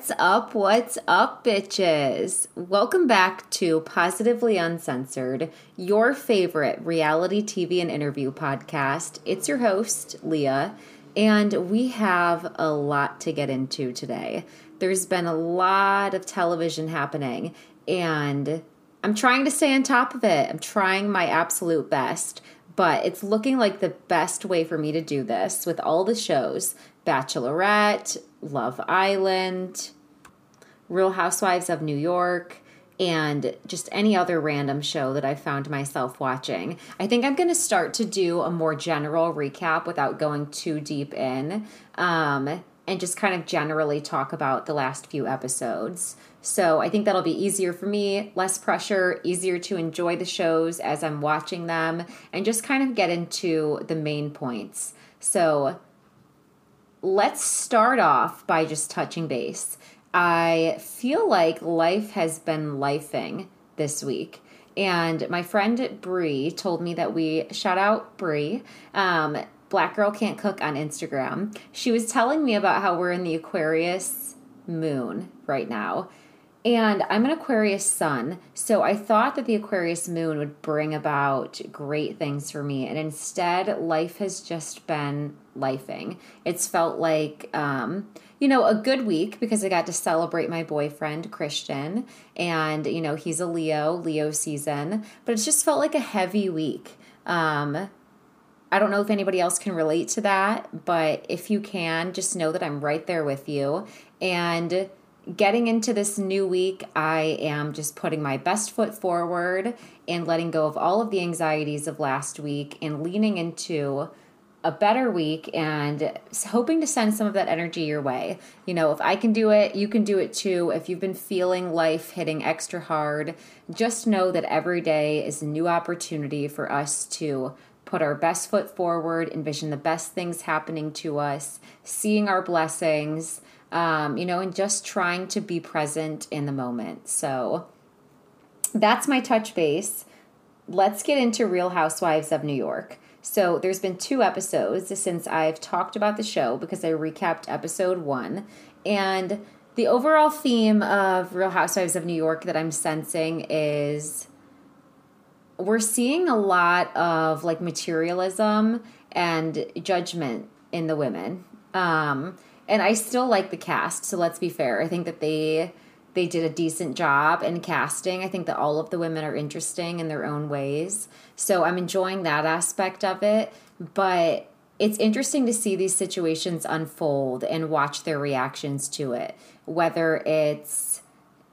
What's up? What's up, bitches? Welcome back to Positively Uncensored, your favorite reality TV and interview podcast. It's your host, Leah, and we have a lot to get into today. There's been a lot of television happening, and I'm trying to stay on top of it. I'm trying my absolute best, but it's looking like the best way for me to do this with all the shows Bachelorette, Love Island, Real Housewives of New York, and just any other random show that I found myself watching. I think I'm going to start to do a more general recap without going too deep in. Um, and just kind of generally talk about the last few episodes. So I think that'll be easier for me, less pressure, easier to enjoy the shows as I'm watching them, and just kind of get into the main points. So let's start off by just touching base. I feel like life has been lifing this week. And my friend Bree told me that we shout out Bree. Um, Black Girl Can't Cook on Instagram. She was telling me about how we're in the Aquarius moon right now. And I'm an Aquarius sun, so I thought that the Aquarius moon would bring about great things for me. And instead, life has just been lifing. It's felt like, um, you know, a good week because I got to celebrate my boyfriend, Christian. And, you know, he's a Leo, Leo season. But it's just felt like a heavy week. Um, I don't know if anybody else can relate to that, but if you can, just know that I'm right there with you. And getting into this new week, I am just putting my best foot forward and letting go of all of the anxieties of last week and leaning into a better week and hoping to send some of that energy your way. You know, if I can do it, you can do it too. If you've been feeling life hitting extra hard, just know that every day is a new opportunity for us to put our best foot forward, envision the best things happening to us, seeing our blessings um, you know, and just trying to be present in the moment. So that's my touch base. Let's get into Real Housewives of New York. So there's been two episodes since I've talked about the show because I recapped episode one. And the overall theme of Real Housewives of New York that I'm sensing is we're seeing a lot of like materialism and judgment in the women. Um, and I still like the cast. So let's be fair. I think that they they did a decent job in casting. I think that all of the women are interesting in their own ways. So I'm enjoying that aspect of it, but it's interesting to see these situations unfold and watch their reactions to it. Whether it's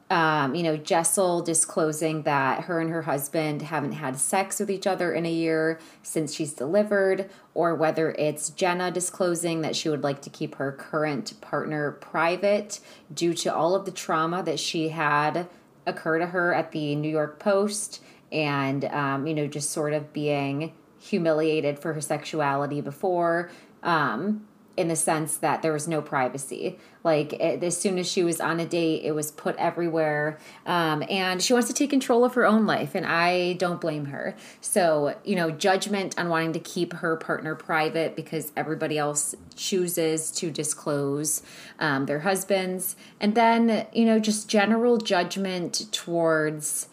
um, you know, Jessel disclosing that her and her husband haven't had sex with each other in a year since she's delivered, or whether it's Jenna disclosing that she would like to keep her current partner private due to all of the trauma that she had occur to her at the New York Post and, um, you know, just sort of being humiliated for her sexuality before. Um, in the sense that there was no privacy. Like it, as soon as she was on a date, it was put everywhere. Um, and she wants to take control of her own life, and I don't blame her. So, you know, judgment on wanting to keep her partner private because everybody else chooses to disclose um, their husbands. And then, you know, just general judgment towards.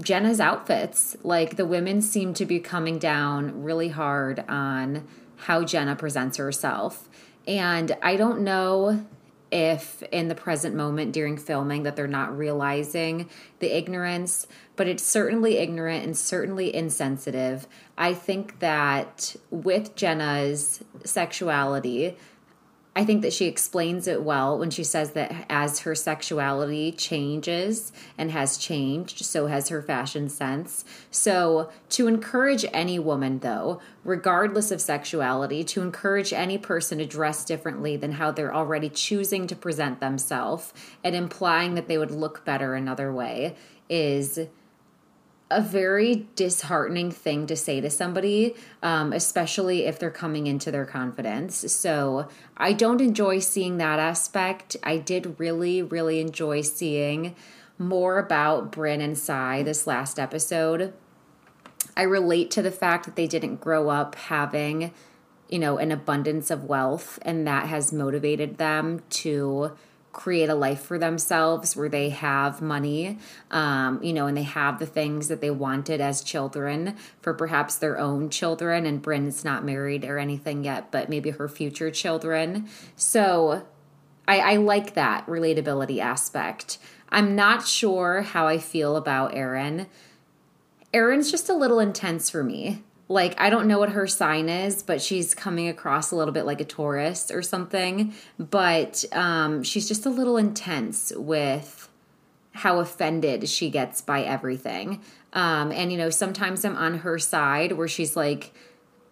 Jenna's outfits. Like the women seem to be coming down really hard on how Jenna presents herself. And I don't know if in the present moment during filming that they're not realizing the ignorance, but it's certainly ignorant and certainly insensitive. I think that with Jenna's sexuality, I think that she explains it well when she says that as her sexuality changes and has changed, so has her fashion sense. So, to encourage any woman, though, regardless of sexuality, to encourage any person to dress differently than how they're already choosing to present themselves and implying that they would look better another way is a very disheartening thing to say to somebody, um, especially if they're coming into their confidence. So I don't enjoy seeing that aspect. I did really, really enjoy seeing more about Brynn and Sai this last episode. I relate to the fact that they didn't grow up having, you know, an abundance of wealth, and that has motivated them to create a life for themselves where they have money, um, you know, and they have the things that they wanted as children for perhaps their own children. And Brynn's not married or anything yet, but maybe her future children. So I, I like that relatability aspect. I'm not sure how I feel about Erin. Erin's just a little intense for me like I don't know what her sign is, but she's coming across a little bit like a Taurus or something. But um, she's just a little intense with how offended she gets by everything. Um, and you know, sometimes I'm on her side where she's like,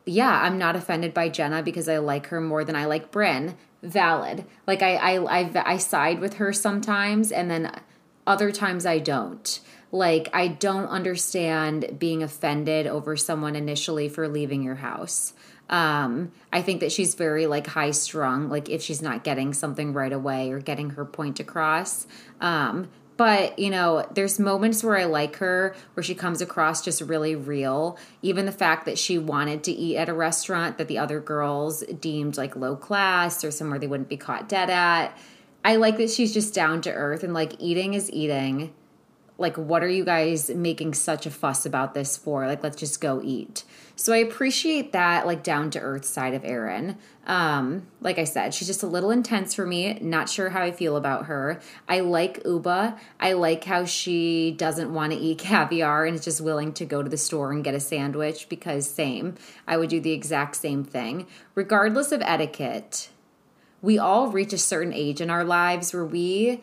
"Yeah, I'm not offended by Jenna because I like her more than I like Brynn." Valid. Like I, I, I, I side with her sometimes, and then other times I don't. Like, I don't understand being offended over someone initially for leaving your house. Um, I think that she's very like high strung, like if she's not getting something right away or getting her point across. Um, but you know, there's moments where I like her where she comes across just really real. Even the fact that she wanted to eat at a restaurant that the other girls deemed like low class or somewhere they wouldn't be caught dead at. I like that she's just down to earth and like eating is eating like what are you guys making such a fuss about this for? Like let's just go eat. So i appreciate that like down to earth side of erin. Um like i said she's just a little intense for me. Not sure how i feel about her. I like Ubah. i like how she doesn't want to eat caviar and is just willing to go to the store and get a sandwich because same. I would do the exact same thing. Regardless of etiquette we all reach a certain age in our lives where we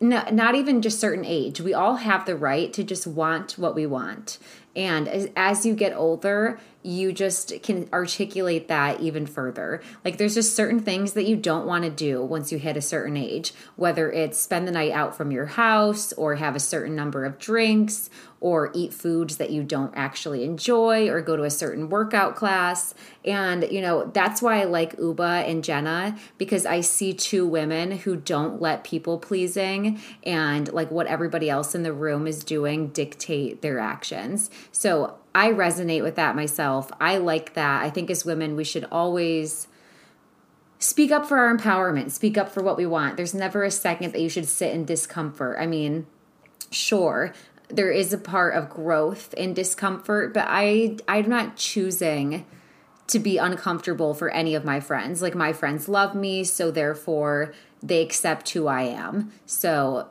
no, not even just certain age. We all have the right to just want what we want. And as, as you get older, you just can articulate that even further. Like there's just certain things that you don't want to do once you hit a certain age, whether it's spend the night out from your house or have a certain number of drinks or eat foods that you don't actually enjoy or go to a certain workout class. And, you know, that's why I like Ubah and Jenna because I see two women who don't let people pleasing and like what everybody else in the room is doing dictate their actions. So I resonate with that myself. I like that. I think as women, we should always speak up for our empowerment, speak up for what we want. There's never a second that you should sit in discomfort. I mean, sure, there is a part of growth in discomfort, but I I'm not choosing to be uncomfortable for any of my friends. Like my friends love me, so therefore they accept who I am. So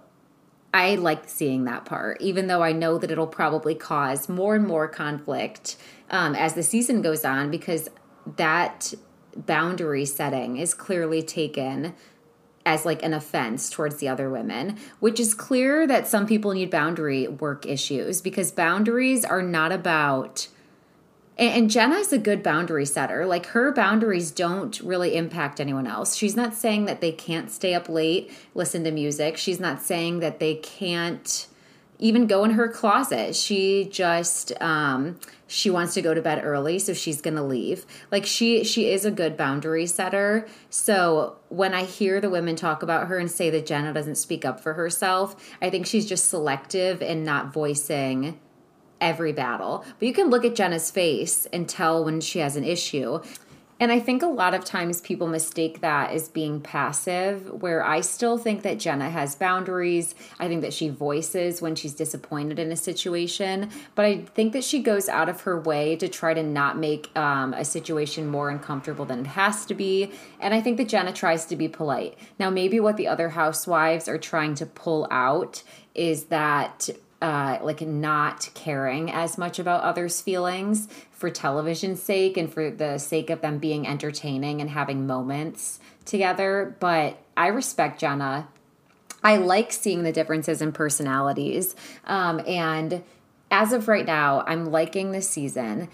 I like seeing that part, even though I know that it'll probably cause more and more conflict um, as the season goes on, because that boundary setting is clearly taken as like an offense towards the other women, which is clear that some people need boundary work issues because boundaries are not about and, and Jenna's a good boundary setter. Like her boundaries don't really impact anyone else. She's not saying that they can't stay up late, listen to music. She's not saying that they can't even go in her closet. She just um she wants to go to bed early, so she's to leave. Like she she is a good boundary setter. So when I hear the women talk about her and say that Jenna doesn't speak up for herself, I think she's just selective and not voicing every battle. But you can look at Jenna's face and tell when she has an issue. And I think a lot of times people mistake that as being passive, where I still think that Jenna has boundaries. I think that she voices when she's disappointed in a situation, but I think that she goes out of her way to try to not make um, a situation more uncomfortable than it has to be. And I think that Jenna tries to be polite. Now, maybe what the other housewives are trying to pull out is that uh, like not caring as much about others' feelings for television's sake and for the sake of them being entertaining and having moments together. But I respect Jenna. I like seeing the differences in personalities. Um, and as of right now, I'm liking this season.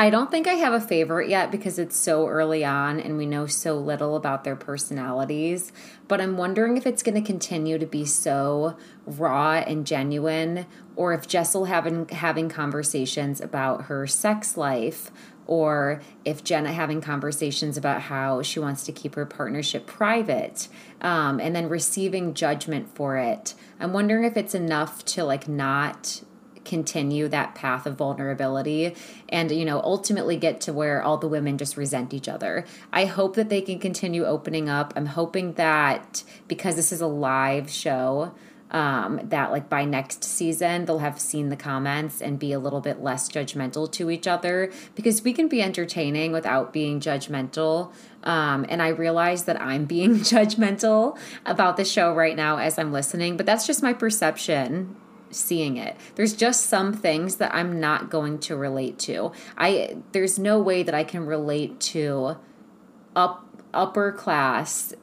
I don't think I have a favorite yet because it's so early on and we know so little about their personalities. But I'm wondering if it's going to continue to be so raw and genuine, or if Jessel having having conversations about her sex life, or if Jenna having conversations about how she wants to keep her partnership private, um, and then receiving judgment for it. I'm wondering if it's enough to like not continue that path of vulnerability and you know ultimately get to where all the women just resent each other. I hope that they can continue opening up. I'm hoping that because this is a live show um, that like by next season they'll have seen the comments and be a little bit less judgmental to each other because we can be entertaining without being judgmental. Um, and i realize that i'm being judgmental about the show right now as i'm listening but that's just my perception seeing it. There's just some things that I'm not going to relate to. I there's no way that I can relate to up upper class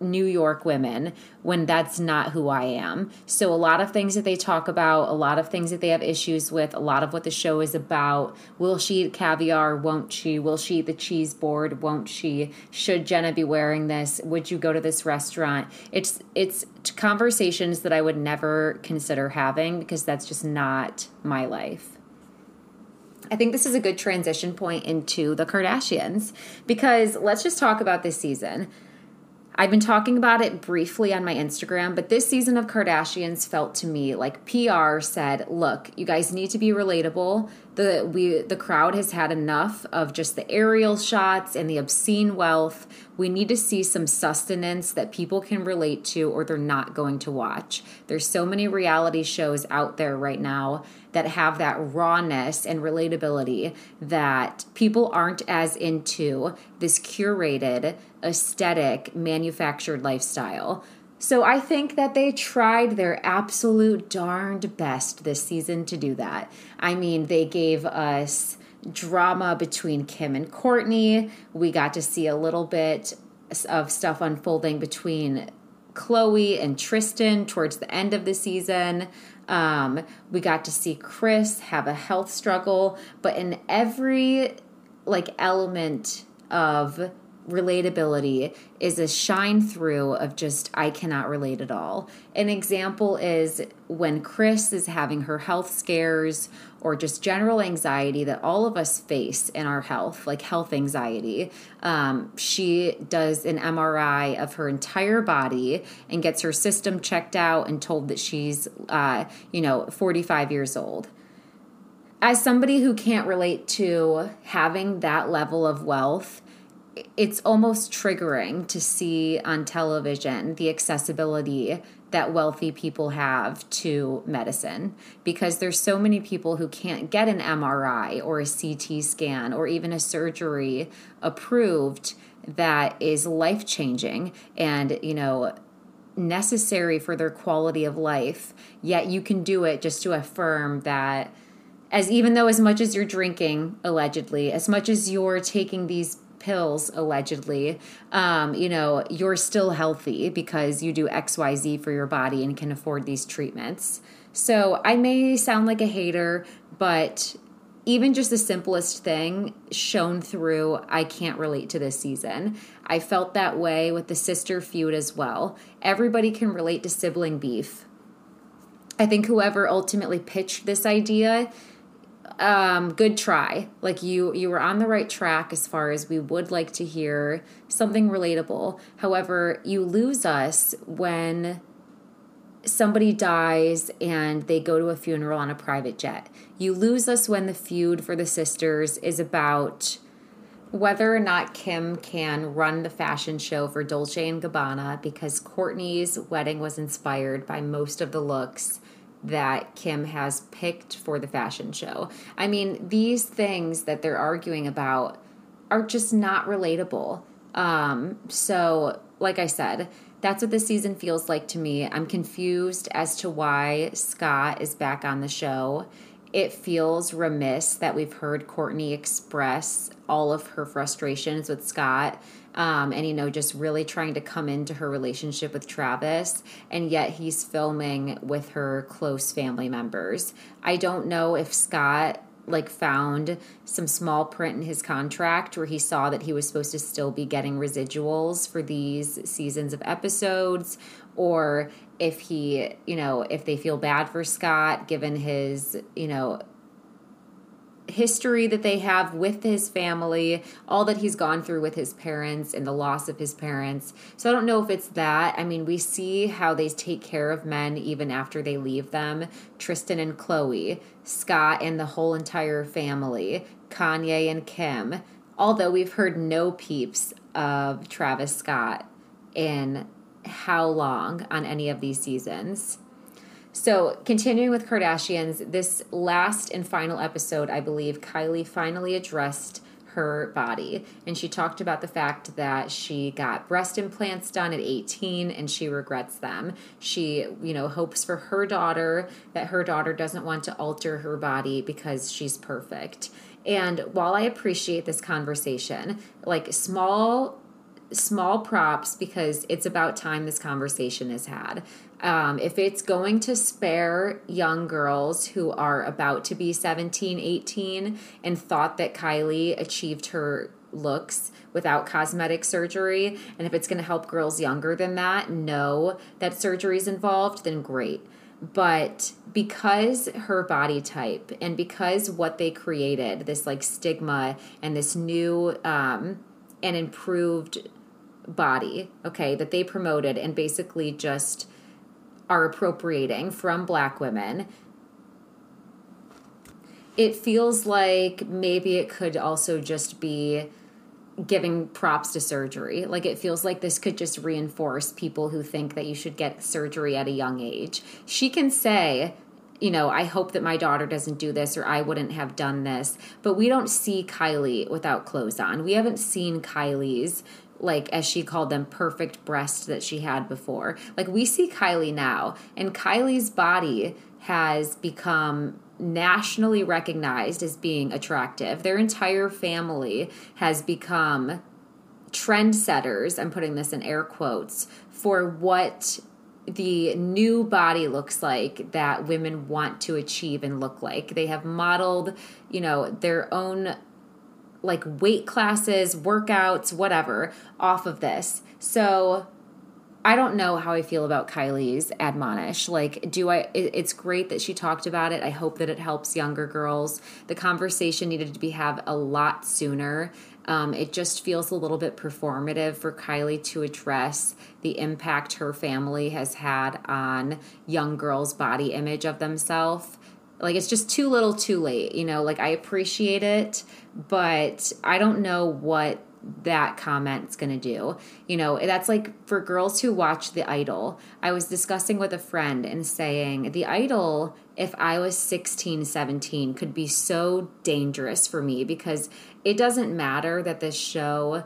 New York women when that's not who I am. So, a lot of things that they talk about, a lot of things that they have issues with, a lot of what the show is about. Will she eat caviar? Won't she? Will she eat the cheese board? Won't she? Should Jenna be wearing this? Would you go to this restaurant? It's it's conversations that I would never consider having because that's just not my life. I think this is a good transition point into the Kardashians because let's just talk about this season. I've been talking about it briefly on my Instagram, but this season of Kardashians felt to me like PR said, "Look, you guys need to be relatable. The we the crowd has had enough of just the aerial shots and the obscene wealth. We need to see some sustenance that people can relate to or they're not going to watch. There's so many reality shows out there right now that have that rawness and relatability that people aren't as into this curated aesthetic manufactured lifestyle. So I think that they tried their absolute darned best this season to do that. I mean, they gave us drama between Kim and Kourtney. We got to see a little bit of stuff unfolding between Khloé and Tristan towards the end of the season. Um, we got to see Kris have a health struggle, but in every like element of relatability is a shine through of just I cannot relate at all. An example is when Kris is having her health scares or just general anxiety that all of us face in our health, like health anxiety. Um, she does an MRI of her entire body and gets her system checked out and told that she's, uh, you know, 45 years old as somebody who can't relate to having that level of wealth, it's almost triggering to see on television the accessibility that wealthy people have to medicine because there's so many people who can't get an MRI or a CT scan or even a surgery approved that is life changing and you know necessary for their quality of life yet you can do it just to affirm that as even though as much as you're drinking allegedly as much as you're taking these pills allegedly um, you know you're still healthy because you do xyz for your body and can afford these treatments. So i may sound like a hater but even just the simplest thing shown through i can't relate to this season. I felt that way with the sister feud as well. Everybody can relate to sibling beef. I think whoever ultimately pitched this idea um, good try. Like you, you were on the right track as far as we would like to hear something relatable. However, you lose us when somebody dies and they go to a funeral on a private jet. You lose us when the feud for the sisters is about whether or not Kim can run the fashion show for Dolce and Gabbana because Kourtney's wedding was inspired by most of the looks that Kim has picked for the fashion show. I mean, these things that they're arguing about are just not relatable. Um, so, like I said, that's what this season feels like to me. I'm confused as to why Scott is back on the show. It feels remiss that we've heard Kourtney express all of her frustrations with Scott um, and you know just really trying to come into her relationship with Travis and yet he's filming with her close family members. I don't know if Scott like found some small print in his contract where he saw that he was supposed to still be getting residuals for these seasons of episodes or if he, you know, if they feel bad for Scott given his, you know, history that they have with his family, all that he's gone through with his parents and the loss of his parents. So I don't know if it's that. I mean, we see how they take care of men even after they leave them. Tristan and Khloé, Scott and the whole entire family, Kanye and Kim. Although we've heard no peeps of Travis Scott in how long on any of these seasons. So, continuing with Kardashians, this last and final episode, I believe Kylie finally addressed her body and she talked about the fact that she got breast implants done at 18 and she regrets them. She, you know, hopes for her daughter that her daughter doesn't want to alter her body because she's perfect. And while I appreciate this conversation, like small small props because it's about time this conversation is had. Um, if it's going to spare young girls who are about to be 17, 18, and thought that Kylie achieved her looks without cosmetic surgery, and if it's going to help girls younger than that know that surgery is involved, then great. But because her body type and because what they created, this like stigma and this new um, and improved body, okay, that they promoted and basically just are appropriating from black women, it feels like maybe it could also just be giving props to surgery. Like it feels like this could just reinforce people who think that you should get surgery at a young age. She can say, you know, I hope that my daughter doesn't do this or I wouldn't have done this. But we don't see Kylie without clothes on. We haven't seen Kylie's like as she called them perfect breasts that she had before. Like we see kylie now and kylie's body has become nationally recognized as being attractive. Their entire family has become trendsetters i'm putting this in air quotes for what the new body looks like that women want to achieve and look like. They have modeled you know their own like weight classes, workouts, whatever off of this. So I don't know how I feel about Kylie's admonish. Like, do I? It's great that she talked about it. I hope that it helps younger girls. The conversation needed to be have a lot sooner. Um, it just feels a little bit performative for Kylie to address the impact her family has had on young girls' body image of themselves. Like, it's just too little, too late. You know, like I appreciate it, but I don't know what that comment's going to do. You know, that's like for girls who watch The Idol. I was discussing with a friend and saying, The Idol, if I was 16, 17, could be so dangerous for me because it doesn't matter that this show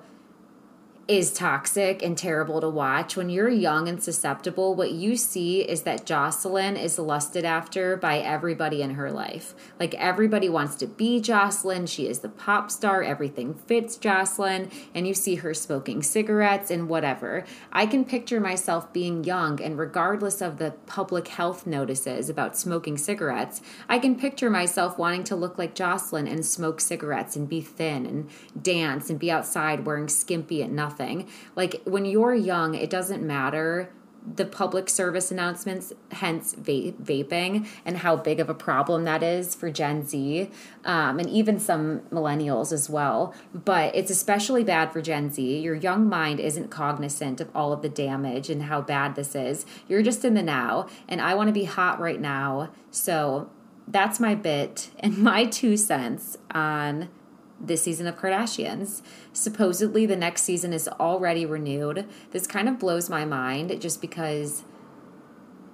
is toxic and terrible to watch. When you're young and susceptible, what you see is that Jocelyn is lusted after by everybody in her life. Like everybody wants to be Jocelyn. She is the pop star. Everything fits Jocelyn. And you see her smoking cigarettes and whatever. I can picture myself being young and regardless of the public health notices about smoking cigarettes, I can picture myself wanting to look like Jocelyn and smoke cigarettes and be thin and dance and be outside wearing skimpy and nothing nothing. Like when you're young, it doesn't matter the public service announcements, hence va- vaping, and how big of a problem that is for Gen Z um, and even some millennials as well. But it's especially bad for Gen Z. Your young mind isn't cognizant of all of the damage and how bad this is. You're just in the now, and I want to be hot right now. So that's my bit and my two cents on this season of Kardashians. Supposedly, the next season is already renewed. This kind of blows my mind just because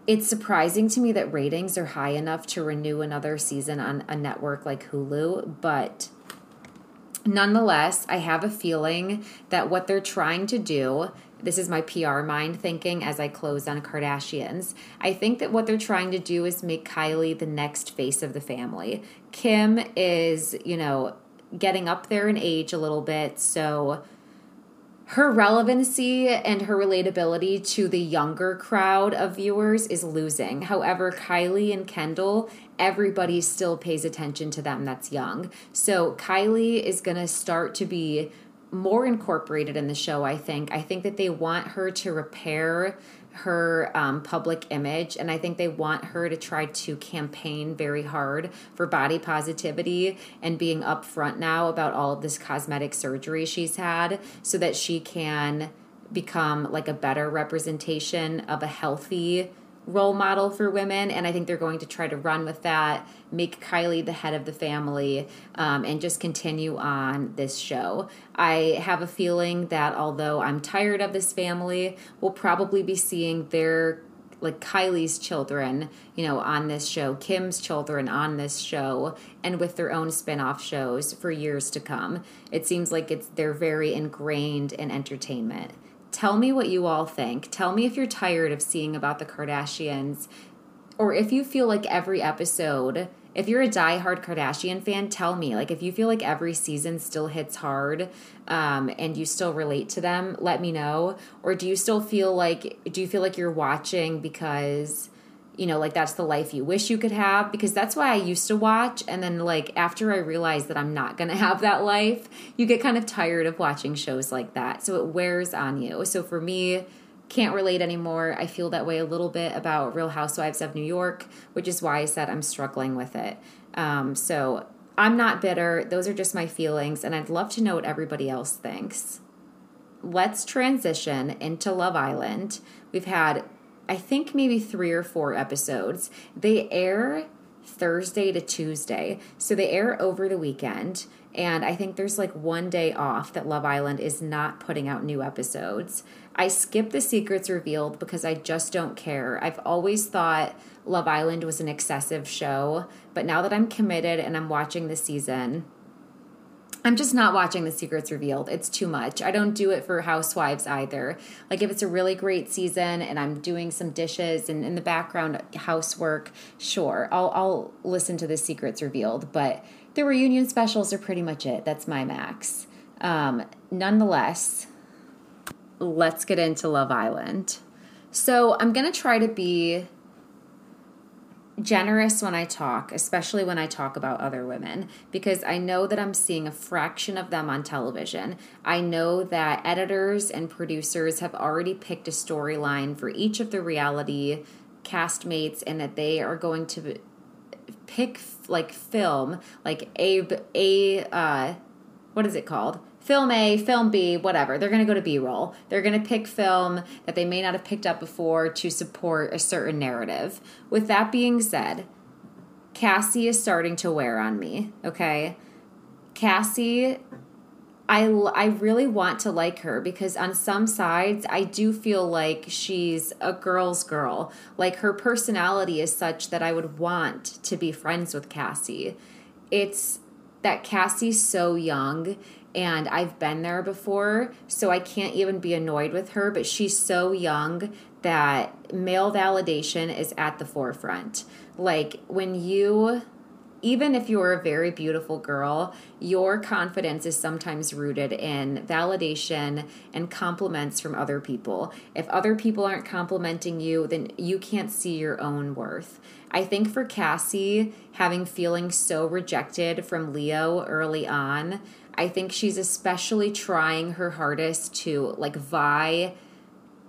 it's surprising to me that ratings are high enough to renew another season on a network like Hulu, but nonetheless, I have a feeling that what they're trying to do. This is my PR mind thinking as I close on Kardashians. I think that what they're trying to do is make Kylie the next face of the family. Kim is, you know, getting up there in age a little bit. So her relevancy and her relatability to the younger crowd of viewers is losing. However, Kylie and Kendall, everybody still pays attention to them that's young. So Kylie is going to start to be more incorporated in the show, I think. I think that they want her to repair her um, public image. And I think they want her to try to campaign very hard for body positivity and being upfront now about all of this cosmetic surgery she's had so that she can become like a better representation of a healthy role model for women and i think they're going to try to run with that make kylie the head of the family um, and just continue on this show i have a feeling that although i'm tired of this family we'll probably be seeing their like Kylie's children, you know, on this show, Kim's children on this show, and with their own spin-off shows for years to come. It seems like it's they're very ingrained in entertainment. Tell me what you all think. Tell me if you're tired of seeing about the Kardashians or if you feel like every episode, if you're a die-hard Kardashian fan, tell me. Like if you feel like every season still hits hard um, and you still relate to them, let me know. Or do you still feel like do you feel like you're watching because you know, like that's the life you wish you could have because that's why I used to watch. And then, like, after I realized that I'm not going to have that life, you get kind of tired of watching shows like that. So it wears on you. So for me, can't relate anymore. I feel that way a little bit about Real Housewives of New York, which is why I said I'm struggling with it. Um, so I'm not bitter. Those are just my feelings. And I'd love to know what everybody else thinks. Let's transition into Love Island. We've had I think maybe three or four episodes. They air Thursday to Tuesday. So they air over the weekend. And I think there's like one day off that Love Island is not putting out new episodes. I skip the secrets revealed because I just don't care. I've always thought Love Island was an excessive show, but now that I'm committed and I'm watching the season, I'm just not watching The Secrets Revealed. It's too much. I don't do it for housewives either. Like if it's a really great season and I'm doing some dishes and in the background housework, sure, I'll I'll listen to The Secrets Revealed. But the reunion specials are pretty much it. That's my max. Um, nonetheless, let's get into Love Island. So I'm gonna try to be generous when I talk, especially when I talk about other women, because I know that I'm seeing a fraction of them on television. I know that editors and producers have already picked a storyline for each of the reality castmates and that they are going to pick like film like a a uh what is it called film A, film B, whatever. They're going to go to B roll. They're going to pick film that they may not have picked up before to support a certain narrative. With that being said, Kassy is starting to wear on me, okay? Kassy, I, I really want to like her because on some sides, I do feel like she's a girl's girl. Like her personality is such that I would want to be friends with Kassy. It's that Kassy's so young and I've been there before, so I can't even be annoyed with her. But she's so young that male validation is at the forefront. Like when you, even if you're a very beautiful girl, your confidence is sometimes rooted in validation and compliments from other people. If other people aren't complimenting you, then you can't see your own worth. I think for Kassy, having feeling so rejected from Leo early on, I think she's especially trying her hardest to like vie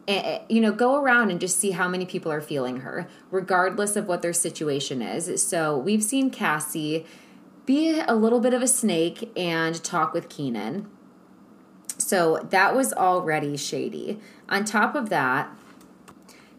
eh, eh, you know go around and just see how many people are feeling her regardless of what their situation is. So we've seen kassy be a little bit of a snake and talk with keenan. So that was already shady. On top of that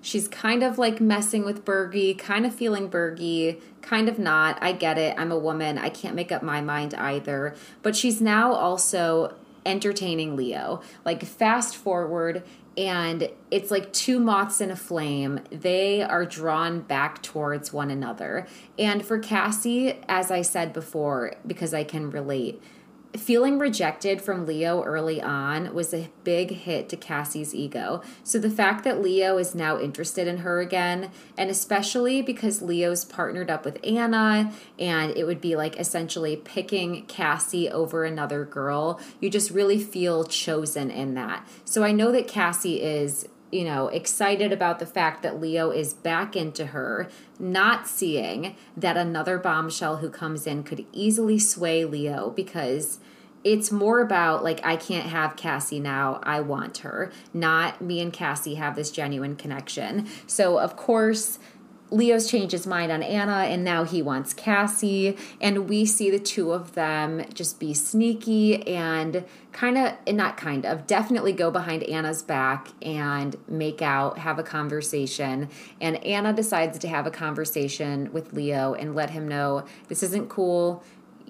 She's kind of like messing with Bergie, kind of feeling Bergie, kind of not. I get it. I'm a woman. I can't make up my mind either. But she's now also entertaining Leo. Like, fast forward, and it's like two moths in a flame. They are drawn back towards one another. And for Kassy, as I said before, because I can relate, feeling rejected from Leo early on was a big hit to Kassy's ego. So the fact that Leo is now interested in her again, and especially because Leo's partnered up with Anna, and it would be like essentially picking Kassy over another girl, you just really feel chosen in that. So I know that Kassy is you know, excited about the fact that Leo is back into her, not seeing that another bombshell who comes in could easily sway Leo because it's more about like I can't have Kassy now. I want her. Not me and Kassy have this genuine connection. So of course Leo's changed his mind on Anna and now he wants Kassy. And we see the two of them just be sneaky and kind of, not kind of, definitely go behind Anna's back and make out, have a conversation. And Anna decides to have a conversation with Leo and let him know this isn't cool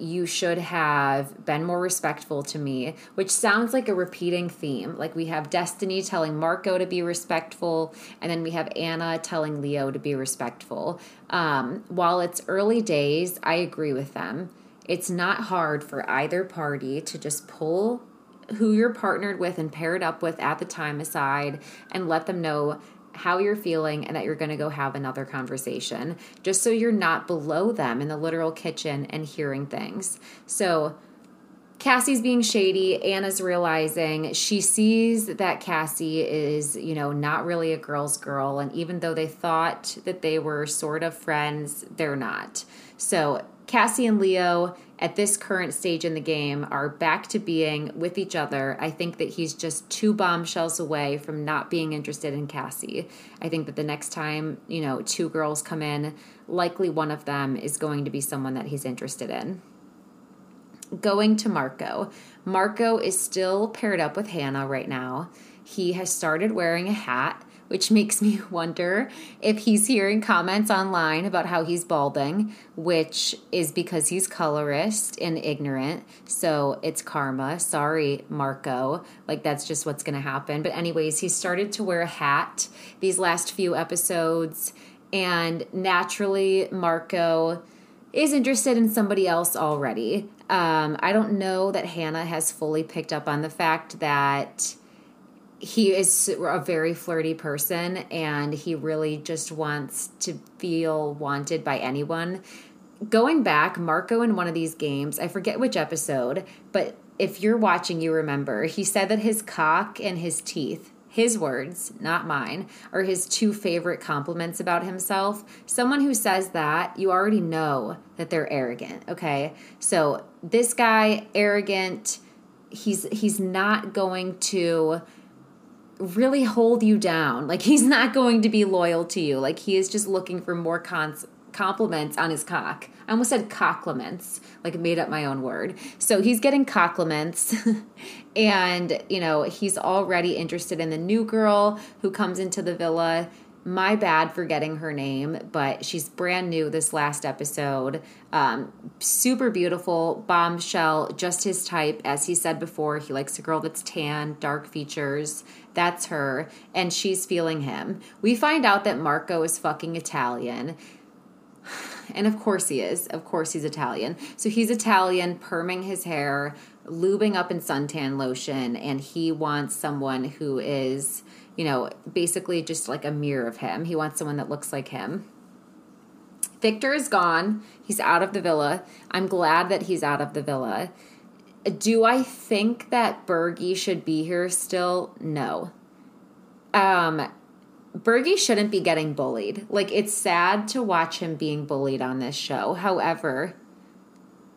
you should have been more respectful to me, which sounds like a repeating theme. Like we have Destiny telling Marco to be respectful, and then we have Anna telling Leo to be respectful. Um, while it's early days, I agree with them. It's not hard for either party to just pull who you're partnered with and paired up with at the time aside and let them know how you're feeling and that you're going to go have another conversation, just so you're not below them in the literal kitchen and hearing things. So, Kassy's being shady. Anna's realizing she sees that Kassy is, you know, not really a girl's girl. And even though they thought that they were sort of friends, they're not. So Kassy and Leo at this current stage in the game are back to being with each other. I think that he's just two bombshells away from not being interested in Kassy. I think that the next time, you know, two girls come in, likely one of them is going to be someone that he's interested in. Going to Marco. Marco is still paired up with Hannah right now. He has started wearing a hat which makes me wonder if he's hearing comments online about how he's balding, which is because he's colorist and ignorant. So it's karma. Sorry, Marco. Like, that's just what's going to happen. But, anyways, he started to wear a hat these last few episodes. And naturally, Marco is interested in somebody else already. Um, I don't know that Hannah has fully picked up on the fact that he is a very flirty person and he really just wants to feel wanted by anyone. Going back, Marco in one of these games, I forget which episode, but if you're watching, you remember, he said that his cock and his teeth, his words, not mine, are his two favorite compliments about himself. Someone who says that, you already know that they're arrogant, okay? So this guy, arrogant, he's he's not going to really hold you down. Like he's not going to be loyal to you. Like he is just looking for more cons- compliments on his cock. I almost said cockliments, like made up my own word. So he's getting cockliments, and you know he's already interested in the new girl who comes into the villa my bad for getting her name, but she's brand new this last episode. Um, super beautiful, bombshell, just his type. As he said before, he likes a girl that's tan, dark features. That's her. And she's feeling him. We find out that Marco is fucking Italian. And of course he is. Of course he's Italian. So he's Italian, perming his hair, lubing up in suntan lotion, and he wants someone who is you know, basically just like a mirror of him. He wants someone that looks like him. Victor is gone. He's out of the villa. I'm glad that he's out of the villa. Do I think that Bergie should be here still? No. Um Bergie shouldn't be getting bullied. Like it's sad to watch him being bullied on this show. However,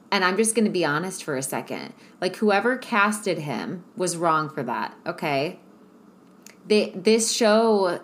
and I'm just going to be honest for a second. Like whoever casted him was wrong for that, okay? they this show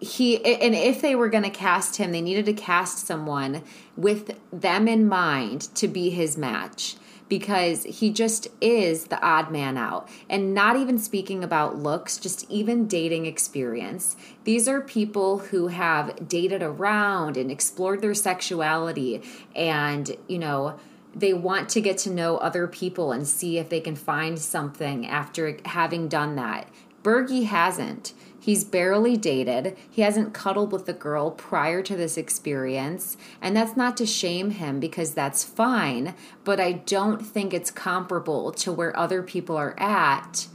he and if they were going to cast him they needed to cast someone with them in mind to be his match because he just is the odd man out. And not even speaking about looks just even dating experience. These are people who have dated around and explored their sexuality and you know they want to get to know other people and see if they can find something after having done that Bergie hasn't. He's barely dated. He hasn't cuddled with a girl prior to this experience. And that's not to shame him because that's fine. But I don't think it's comparable to where other people are at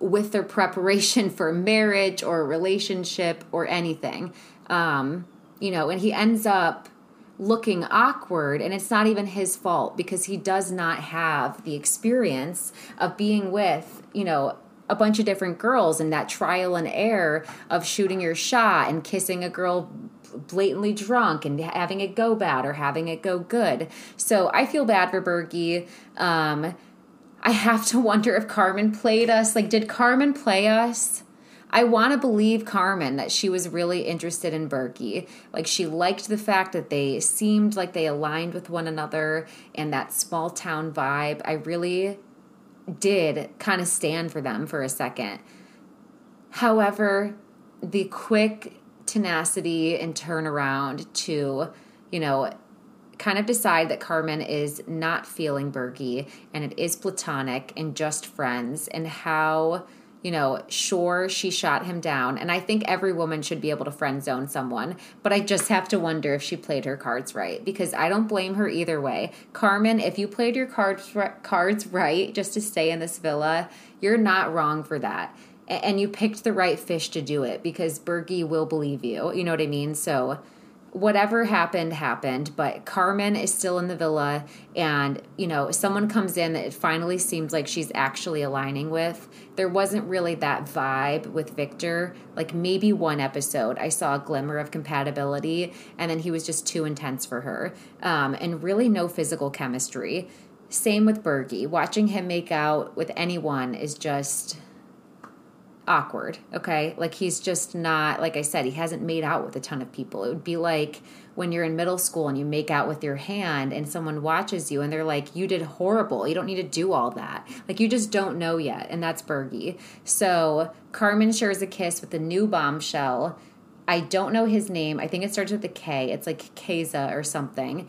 with their preparation for marriage or a relationship or anything. Um, you know, and he ends up looking awkward and it's not even his fault because he does not have the experience of being with you know a bunch of different girls and that trial and error of shooting your shot and kissing a girl blatantly drunk and having it go bad or having it go good. So I feel bad for Bergie. Um, I have to wonder if Carmen played us. Like, did Carmen play us? I want to believe Carmen that she was really interested in Bergie. Like she liked the fact that they seemed like they aligned with one another and that small town vibe. I really did kind of stand for them for a second. However, the quick tenacity and turnaround to, you know, kind of decide that Carmen is not feeling Bergie and it is platonic and just friends and how you know, sure, she shot him down. And I think every woman should be able to friend zone someone. But I just have to wonder if she played her cards right because I don't blame her either way. Carmen, if you played your cards, cards right just to stay in this villa, you're not wrong for that. And you picked the right fish to do it because Bergie will believe you. You know what I mean? So whatever happened happened but carmen is still in the villa and you know someone comes in that it finally seems like she's actually aligning with. There wasn't really that vibe with victor. Like maybe one episode i saw a glimmer of compatibility and then he was just too intense for her. Um, and really no physical chemistry. Same with bergie. Watching him make out with anyone is just awkward, okay? Like he's just not like I said, he hasn't made out with a ton of people. It would be like when you're in middle school and you make out with your hand and someone watches you and they're like, "You did horrible. You don't need to do all that." Like you just don't know yet, and that's Bergie. So, Carmen shares a kiss with the new bombshell. I don't know his name. I think it starts with a K. It's like Keza or something.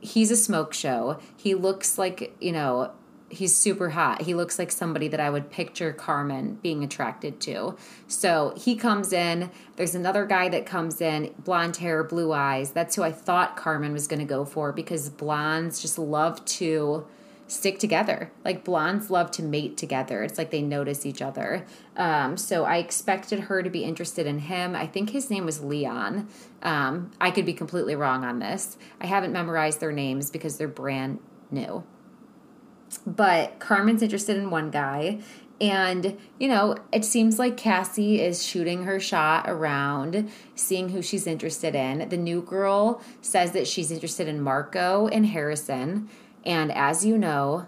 He's a smoke show. He looks like, you know, he's super hot. He looks like somebody that I would picture Carmen being attracted to. So he comes in. There's another guy that comes in, blonde hair, blue eyes. That's who I thought Carmen was going to go for because blondes just love to stick together. Like blondes love to mate together. It's like they notice each other. Um, so I expected her to be interested in him. I think his name was Leon. Um, I could be completely wrong on this. I haven't memorized their names because they're brand new. But Carmen's interested in one guy. And, you know, it seems like Kassy is shooting her shot around, seeing who she's interested in. The new girl says that she's interested in Marco and Harrison. And as you know,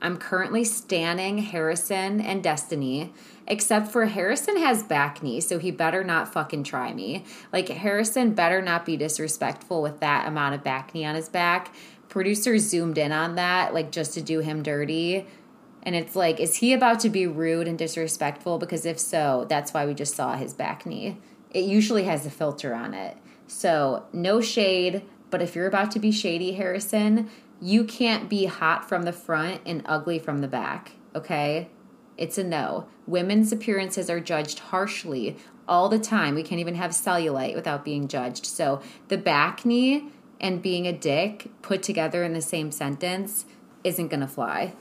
I'm currently standing Harrison and Destiny, except for Harrison has bacne, so he better not fucking try me. Like, Harrison better not be disrespectful with that amount of bacne on his back producers zoomed in on that, like just to do him dirty. And it's like, is he about to be rude and disrespectful? Because if so, that's why we just saw his bacne. It usually has a filter on it. So, no shade, but if you're about to be shady, Harrison, you can't be hot from the front and ugly from the back, okay? It's a no. Women's appearances are judged harshly all the time. We can't even have cellulite without being judged. So, the bacne and being a dick put together in the same sentence isn't going to fly.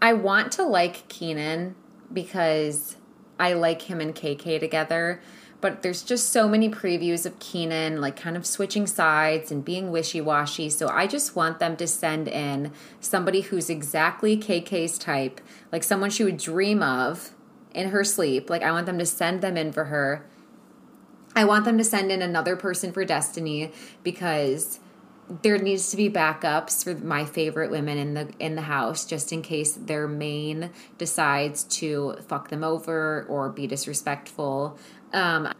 I want to like Keenan because I like him and KK together, but there's just so many previews of Keenan like kind of switching sides and being wishy-washy, so I just want them to send in somebody who's exactly KK's type, like someone she would dream of in her sleep. Like I want them to send them in for her I want them to send in another person for Destiny because there needs to be backups for my favorite women in the in the house just in case their main decides to fuck them over or be disrespectful. Um,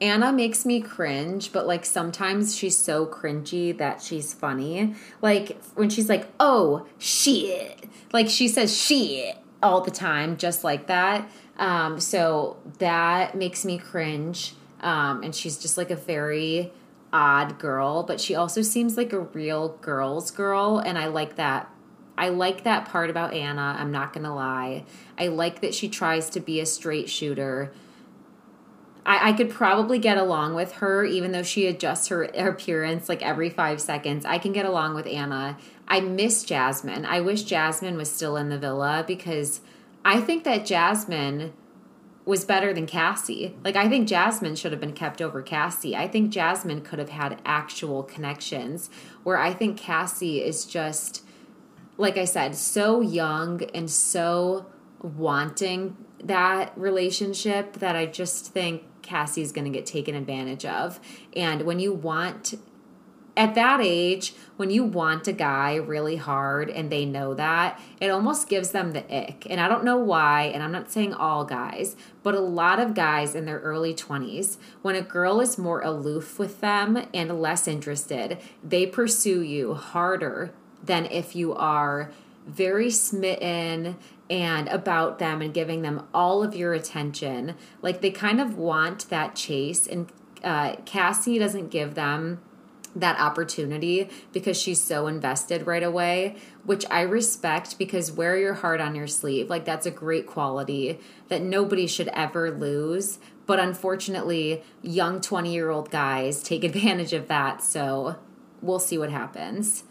Anna makes me cringe, but like sometimes she's so cringy that she's funny. Like when she's like, "Oh shit," like she says "shit" all the time, just like that. Um, so that makes me cringe. Um, and she's just like a very odd girl, but she also seems like a real girl's girl. And I like that. I like that part about Anna. I'm not going to lie. I like that she tries to be a straight shooter. I, I could probably get along with her, even though she adjusts her, her appearance like every five seconds. I can get along with Anna. I miss Jasmine. I wish Jasmine was still in the villa because I think that Jasmine was better than Kassy. Like I think Jasmine should have been kept over Kassy. I think Jasmine could have had actual connections where I think Kassy is just like I said, so young and so wanting that relationship that I just think Kassy's going to get taken advantage of. And when you want at that age, when you want a guy really hard and they know that, it almost gives them the ick. And I don't know why, and I'm not saying all guys, but a lot of guys in their early 20s, when a girl is more aloof with them and less interested, they pursue you harder than if you are very smitten and about them and giving them all of your attention. Like they kind of want that chase, and uh, Kassy doesn't give them that opportunity because she's so invested right away, which I respect because wear your heart on your sleeve. Like, that's a great quality that nobody should ever lose. But unfortunately, young 20 year old guys take advantage of that. So we'll see what happens.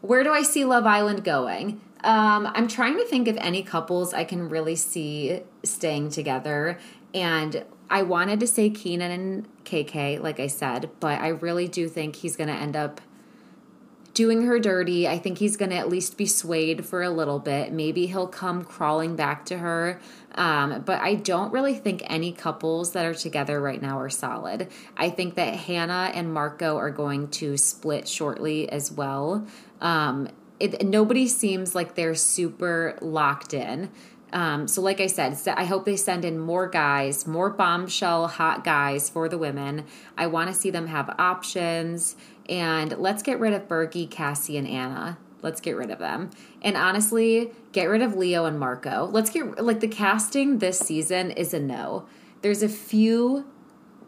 Where do I see Love Island going? Um, I'm trying to think of any couples I can really see staying together. And I wanted to say Keenan and KK, like I said, but I really do think he's going to end up doing her dirty. I think he's going to at least be swayed for a little bit. Maybe he'll come crawling back to her. Um, but I don't really think any couples that are together right now are solid. I think that Hannah and Marco are going to split shortly as well. Um, it, nobody seems like they're super locked in. Um, so, like I said, I hope they send in more guys, more bombshell hot guys for the women. I want to see them have options. And let's get rid of Bergie, Kassy, and Anna. Let's get rid of them. And honestly, get rid of Leo and Marco. Let's get, like, the casting this season is a no. There's a few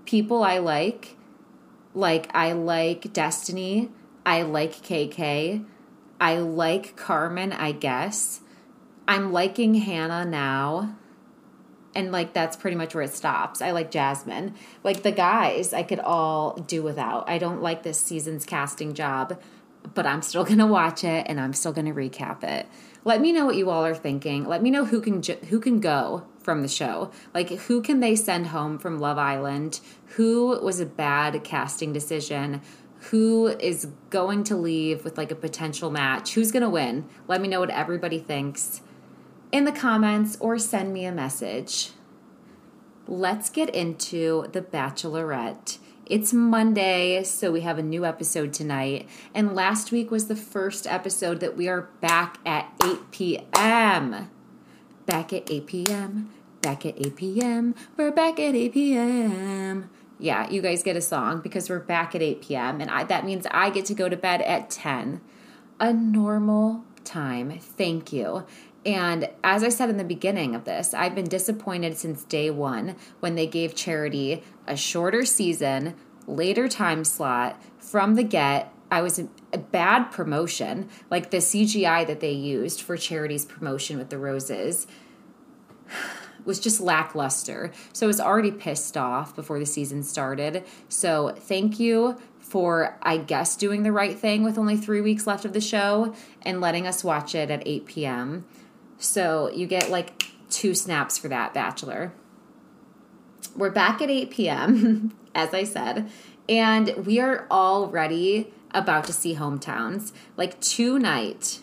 people I like. Like, I like Destiny. I like KK. I like Carmen, I guess. I'm liking Hannah now. And like that's pretty much where it stops. I like Jasmine. Like the guys, I could all do without. I don't like this season's casting job, but I'm still going to watch it and I'm still going to recap it. Let me know what you all are thinking. Let me know who can who can go from the show. Like who can they send home from Love Island? Who was a bad casting decision? Who is going to leave with like a potential match? Who's going to win? Let me know what everybody thinks in the comments or send me a message. Let's get into The Bachelorette. It's Monday, so we have a new episode tonight. And last week was the first episode that we are back at 8 p.m. Back at 8 p.m. Back at 8 p.m. We're back at 8 p.m. Yeah, you guys get a song because we're back at 8 p.m. And I, that means I get to go to bed at 10. A normal time. Thank you. And as I said in the beginning of this, I've been disappointed since day one when they gave Charity a shorter season, later time slot from the get. I was a, bad promotion, like the CGI that they used for Charity's promotion with the roses was just lackluster. So I was already pissed off before the season started. So thank you for, I guess, doing the right thing with only three weeks left of the show and letting us watch it at 8 p.m. So you get like two snaps for that, Bachelor. We're back at 8 p.m., as I said, and we are already about to see hometowns. Like tonight,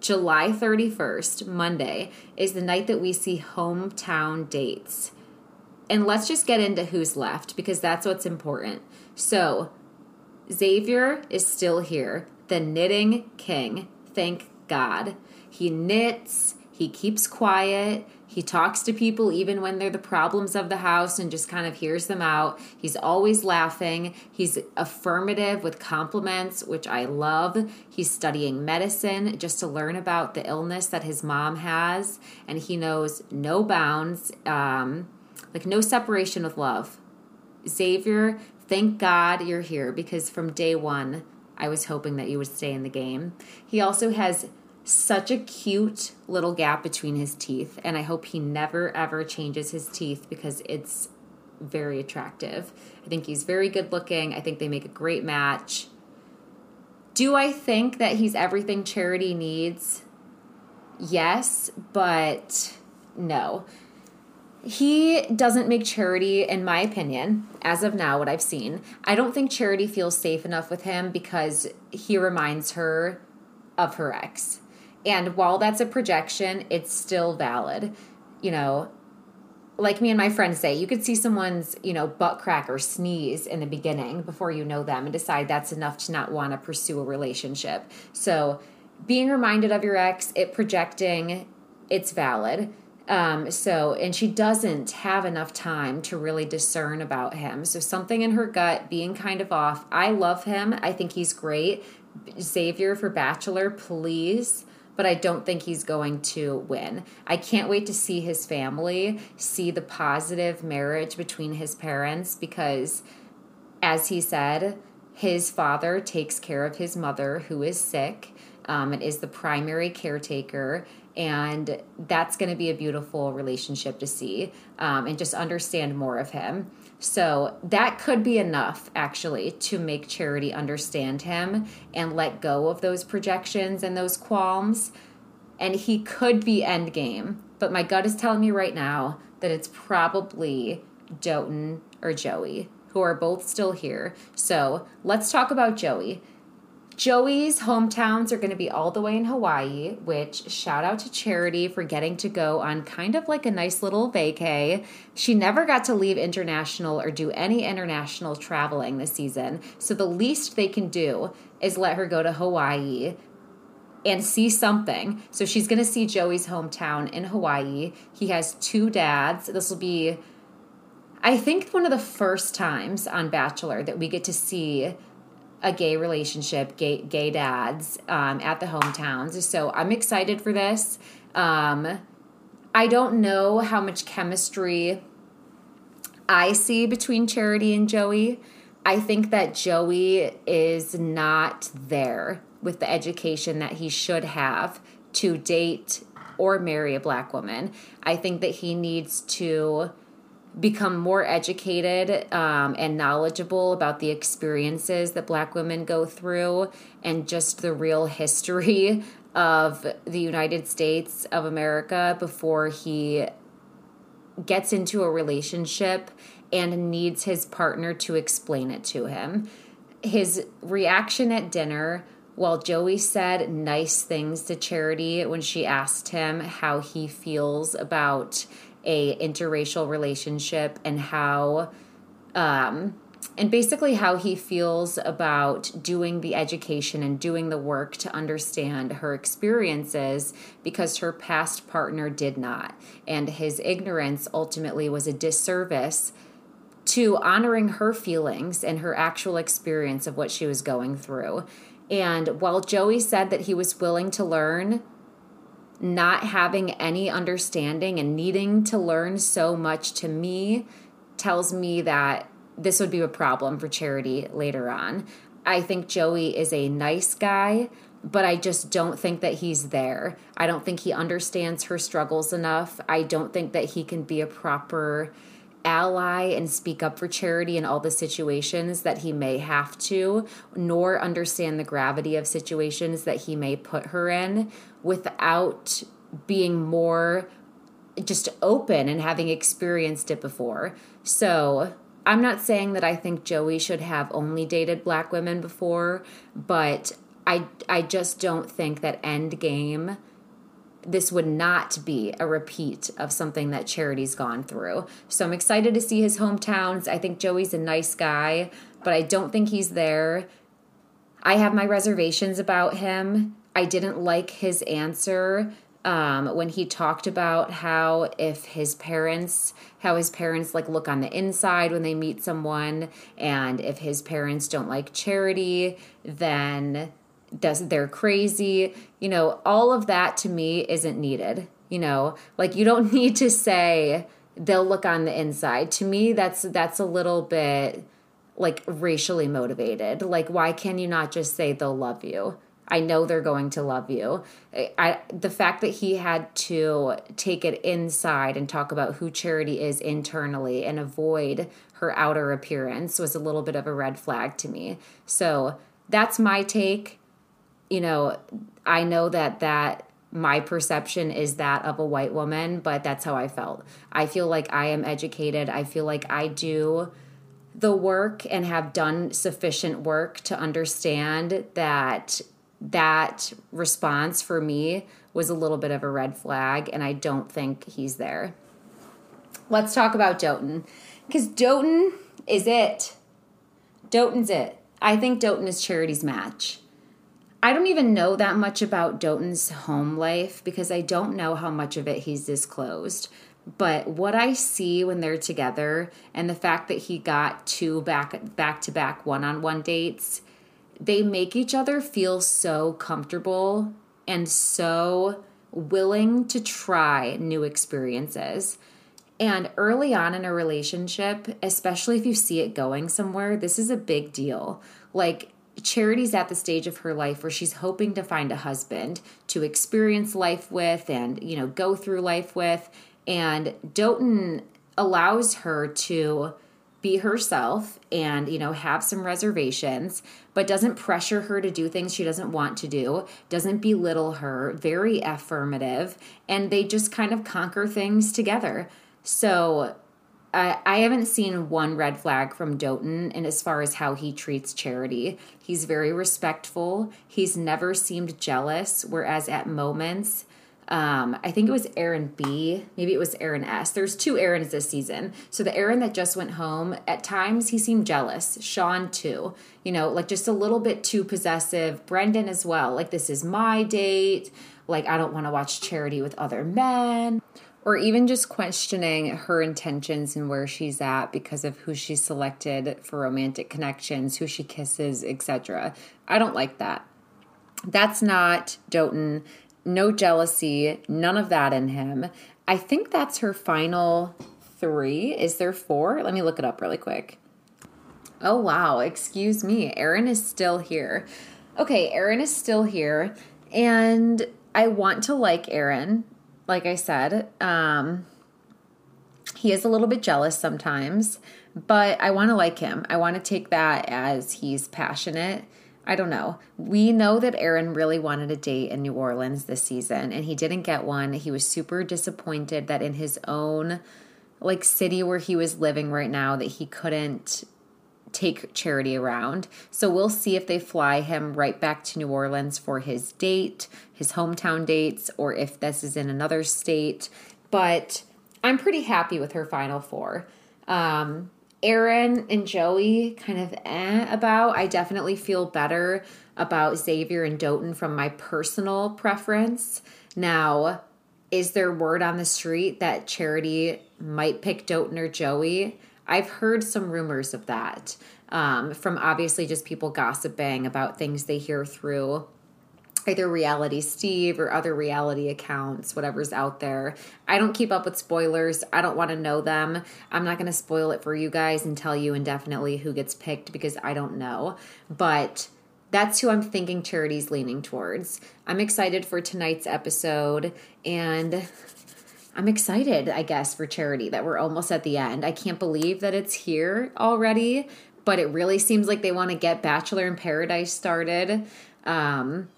July 31st, Monday, is the night that we see hometown dates. And let's just get into who's left because that's what's important. So, Xavier is still here, the knitting king. Thank God. He knits, he keeps quiet, he talks to people even when they're the problems of the house and just kind of hears them out. He's always laughing. He's affirmative with compliments, which I love. He's studying medicine just to learn about the illness that his mom has, and he knows no bounds, um, like no separation with love. Xavier, thank God you're here because from day one, I was hoping that you would stay in the game. He also has such a cute little gap between his teeth, and I hope he never ever changes his teeth because it's very attractive. I think he's very good looking. I think they make a great match. Do I think that he's everything Charity needs? Yes, but no. He doesn't make Charity, in my opinion, as of now, what I've seen. I don't think Charity feels safe enough with him because he reminds her of her ex. And while that's a projection, it's still valid. You know, like me and my friends say, you could see someone's, you know, butt crack or sneeze in the beginning before you know them and decide that's enough to not want to pursue a relationship. So, being reminded of your ex, it projecting, it's valid. Um, so, and she doesn't have enough time to really discern about him. So, something in her gut being kind of off. I love him. I think he's great. Xavier for Bachelor, please but I don't think he's going to win. I can't wait to see his family, see the positive marriage between his parents because, as he said, his father takes care of his mother who is sick um, and is the primary caretaker. And that's going to be a beautiful relationship to see um, and just understand more of him. So that could be enough actually to make Charity understand him and let go of those projections and those qualms. And he could be endgame, but my gut is telling me right now that it's probably Dotun or Joey, who are both still here. So let's talk about Joey. Joey's hometowns are going to be all the way in Hawaii, which shout out to Charity for getting to go on kind of like a nice little vacay. She never got to leave international or do any international traveling this season. So the least they can do is let her go to Hawaii and see something. So she's going to see Joey's hometown in Hawaii. He has two dads. This will be I think one of the first times on Bachelor that we get to see a gay relationship, gay gay dads um, at the hometowns. So I'm excited for this. Um, I don't know how much chemistry I see between Charity and Joey. I think that Joey is not there with the education that he should have to date or marry a black woman. I think that he needs to become more educated um, and knowledgeable about the experiences that black women go through and just the real history of the United States of America before he gets into a relationship and needs his partner to explain it to him. His reaction at dinner, while Joey said nice things to Charity when she asked him how he feels about a interracial relationship and how um, and basically how he feels about doing the education and doing the work to understand her experiences because her past partner did not. And his ignorance ultimately was a disservice to honoring her feelings and her actual experience of what she was going through. And while Joey said that he was willing to learn not having any understanding and needing to learn so much to me tells me that this would be a problem for charity later on. I think Joey is a nice guy, but I just don't think that he's there. I don't think he understands her struggles enough. I don't think that he can be a proper ally and speak up for charity in all the situations that he may have to, nor understand the gravity of situations that he may put her in without being more just open and having experienced it before. So, I'm not saying that I think Joey should have only dated black women before, but I I just don't think that end game this would not be a repeat of something that Charity's gone through. So I'm excited to see his hometowns. I think Joey's a nice guy, but I don't think he's there. I have my reservations about him. I didn't like his answer um, when he talked about how if his parents, how his parents like look on the inside when they meet someone, and if his parents don't like charity, then does they're crazy. You know all of that to me isn't needed you know? Like you don't need to say they'll look on the inside. To me that's that's a little bit like racially motivated. Like why can you not just say they'll love you? I know they're going to love you. I, the fact that he had to take it inside and talk about who charity is internally and avoid her outer appearance was a little bit of a red flag to me. So that's my take you know, I know that that my perception is that of a white woman, but that's how I felt. I feel like I am educated. I feel like I do the work and have done sufficient work to understand that that response for me was a little bit of a red flag and I don't think he's there. let's talk about Dotun. Because Dotun is it. Dotun's it. I think Dotun is Charity's match. I don't even know that much about Dotun's home life because I don't know how much of it he's disclosed. But what I see when they're together and the fact that he got two back back to back one on one dates, they make each other feel so comfortable and so willing to try new experiences. And early on in a relationship, especially if you see it going somewhere, this is a big deal. Like, Charity's at the stage of her life where she's hoping to find a husband to experience life with and, you know, go through life with. And Dotun allows her to be herself and you know have some reservations but doesn't pressure her to do things she doesn't want to do doesn't belittle her very affirmative and they just kind of conquer things together so I, I haven't seen one red flag from Dotun and as far as how he treats Charity. He's very respectful. He's never seemed jealous, whereas at moments um, I think it was Aaron B. Maybe it was Aaron S. There's two Aarons this season. So the Aaron that just went home, at times he seemed jealous. Sean too. You know, like just a little bit too possessive. Brendan as well. Like this is my date. Like I don't want to watch Charity with other men. Or even just questioning her intentions and where she's at because of who she selected for romantic connections, who she kisses, etc. I don't like that. That's not Dotun no jealousy, none of that in him. I think that's her final three. Is there four? Let me look it up really quick. Oh, wow. Excuse me. Aaron is still here. Okay, Aaron is still here. And I want to like Aaron, like I said. Um, he is a little bit jealous sometimes, but I want to like him. I want to take that as he's passionate I don't know. We know that Aaron really wanted a date in New Orleans this season and he didn't get one. He was super disappointed that in his own like city where he was living right now that he couldn't take charity around. So we'll see if they fly him right back to New Orleans for his date, his hometown dates, or if this is in another state. But I'm pretty happy with her final four. Um, Aaron and Joey kind of eh about. I definitely feel better about Xavier and Dotun from my personal preference. Now, is there word on the street that Charity might pick Dotun or Joey? I've heard some rumors of that um, from obviously just people gossiping about things they hear through either Reality Steve or other reality accounts, whatever's out there. I don't keep up with spoilers. I don't want to know them. I'm not going to spoil it for you guys and tell you indefinitely who gets picked because I don't know. But that's who I'm thinking Charity's leaning towards. I'm excited for tonight's episode and I'm excited, I guess, for Charity that we're almost at the end. I can't believe that it's here already, but it really seems like they want to get Bachelor in Paradise started. Um,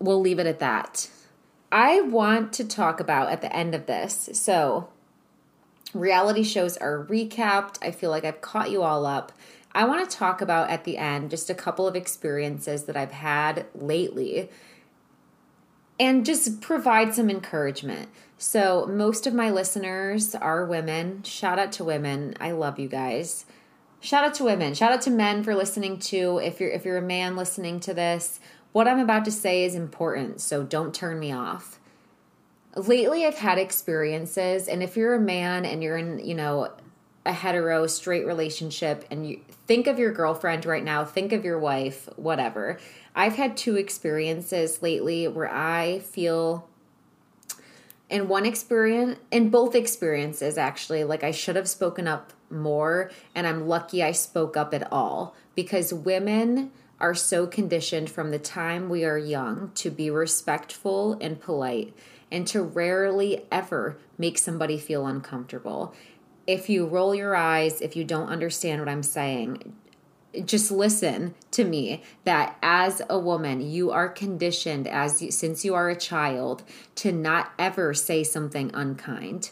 we'll leave it at that. I want to talk about at the end of this. So, reality shows are recapped. I feel like I've caught you all up. I want to talk about at the end just a couple of experiences that I've had lately and just provide some encouragement. So, most of my listeners are women. Shout out to women. I love you guys. Shout out to women. Shout out to men for listening to. If you're if you're a man listening to this, what I'm about to say is important, so don't turn me off. Lately, I've had experiences, and if you're a man and you're in, you know, a hetero straight relationship and you think of your girlfriend right now, think of your wife, whatever. I've had two experiences lately where I feel in one experience in both experiences actually like I should have spoken up more and I'm lucky I spoke up at all because women are so conditioned from the time we are young to be respectful and polite and to rarely ever make somebody feel uncomfortable. If you roll your eyes, if you don't understand what I'm saying, just listen to me that as a woman you are conditioned as you, since you are a child to not ever say something unkind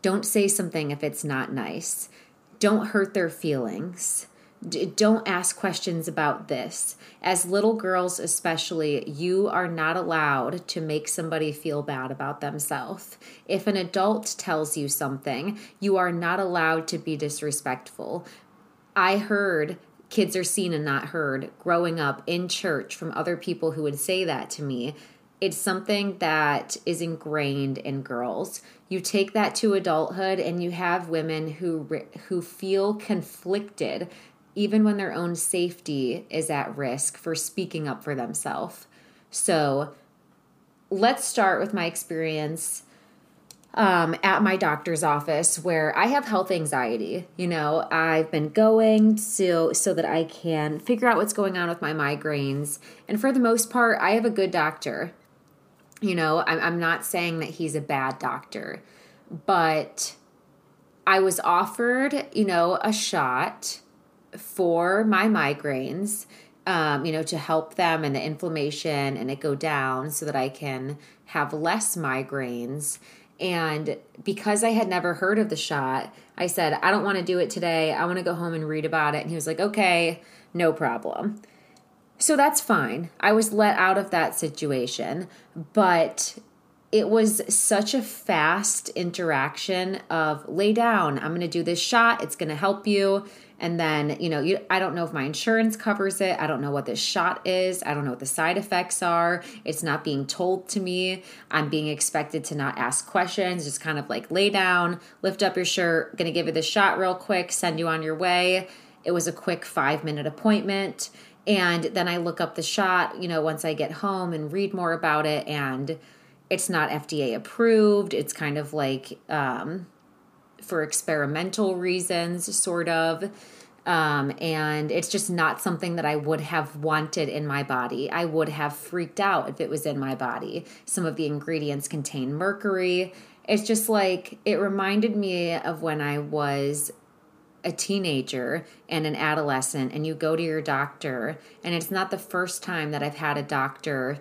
don't say something if it's not nice don't hurt their feelings D- don't ask questions about this. As little girls, especially, you are not allowed to make somebody feel bad about themselves. If an adult tells you something, you are not allowed to be disrespectful. I heard kids are seen and not heard growing up in church from other people who would say that to me. It's something that is ingrained in girls. You take that to adulthood and you have women who who feel conflicted even when their own safety is at risk for speaking up for themselves. So, let's start with my experience um, at my doctor's office where I have health anxiety. You know, I've been going so so that I can figure out what's going on with my migraines, and for the most part, I have a good doctor. You know, I'm, I'm not saying that he's a bad doctor, but I was offered, you know, a shot for my migraines. Um, you know, to help them and the inflammation and it go down so that I can have less migraines. And because I had never heard of the shot, I said, I don't want to do it today. I want to go home and read about it. And he was like, okay, no problem. So that's fine. I was let out of that situation, but it was such a fast interaction of lay down. I'm going to do this shot. It's going to help you and then you know you, i don't know if my insurance covers it. I don't know what this shot is. I don't know what the side effects are. It's not being told to me. I'm being expected to not ask questions just kind of like lay down lift up your shirt gonna give you the shot real quick send you on your way. It was a quick five minute appointment. And then i look up the shot you know once i get home and read more about it. And it's not fda approved. It's kind of like um, for experimental reasons, sort of. Um, and it's just not something that I would have wanted in my body. I would have freaked out if it was in my body. Some of the ingredients contain mercury. It's just like it reminded me of when I was a teenager and an adolescent, and you go to your doctor, and it's not the first time that I've had a doctor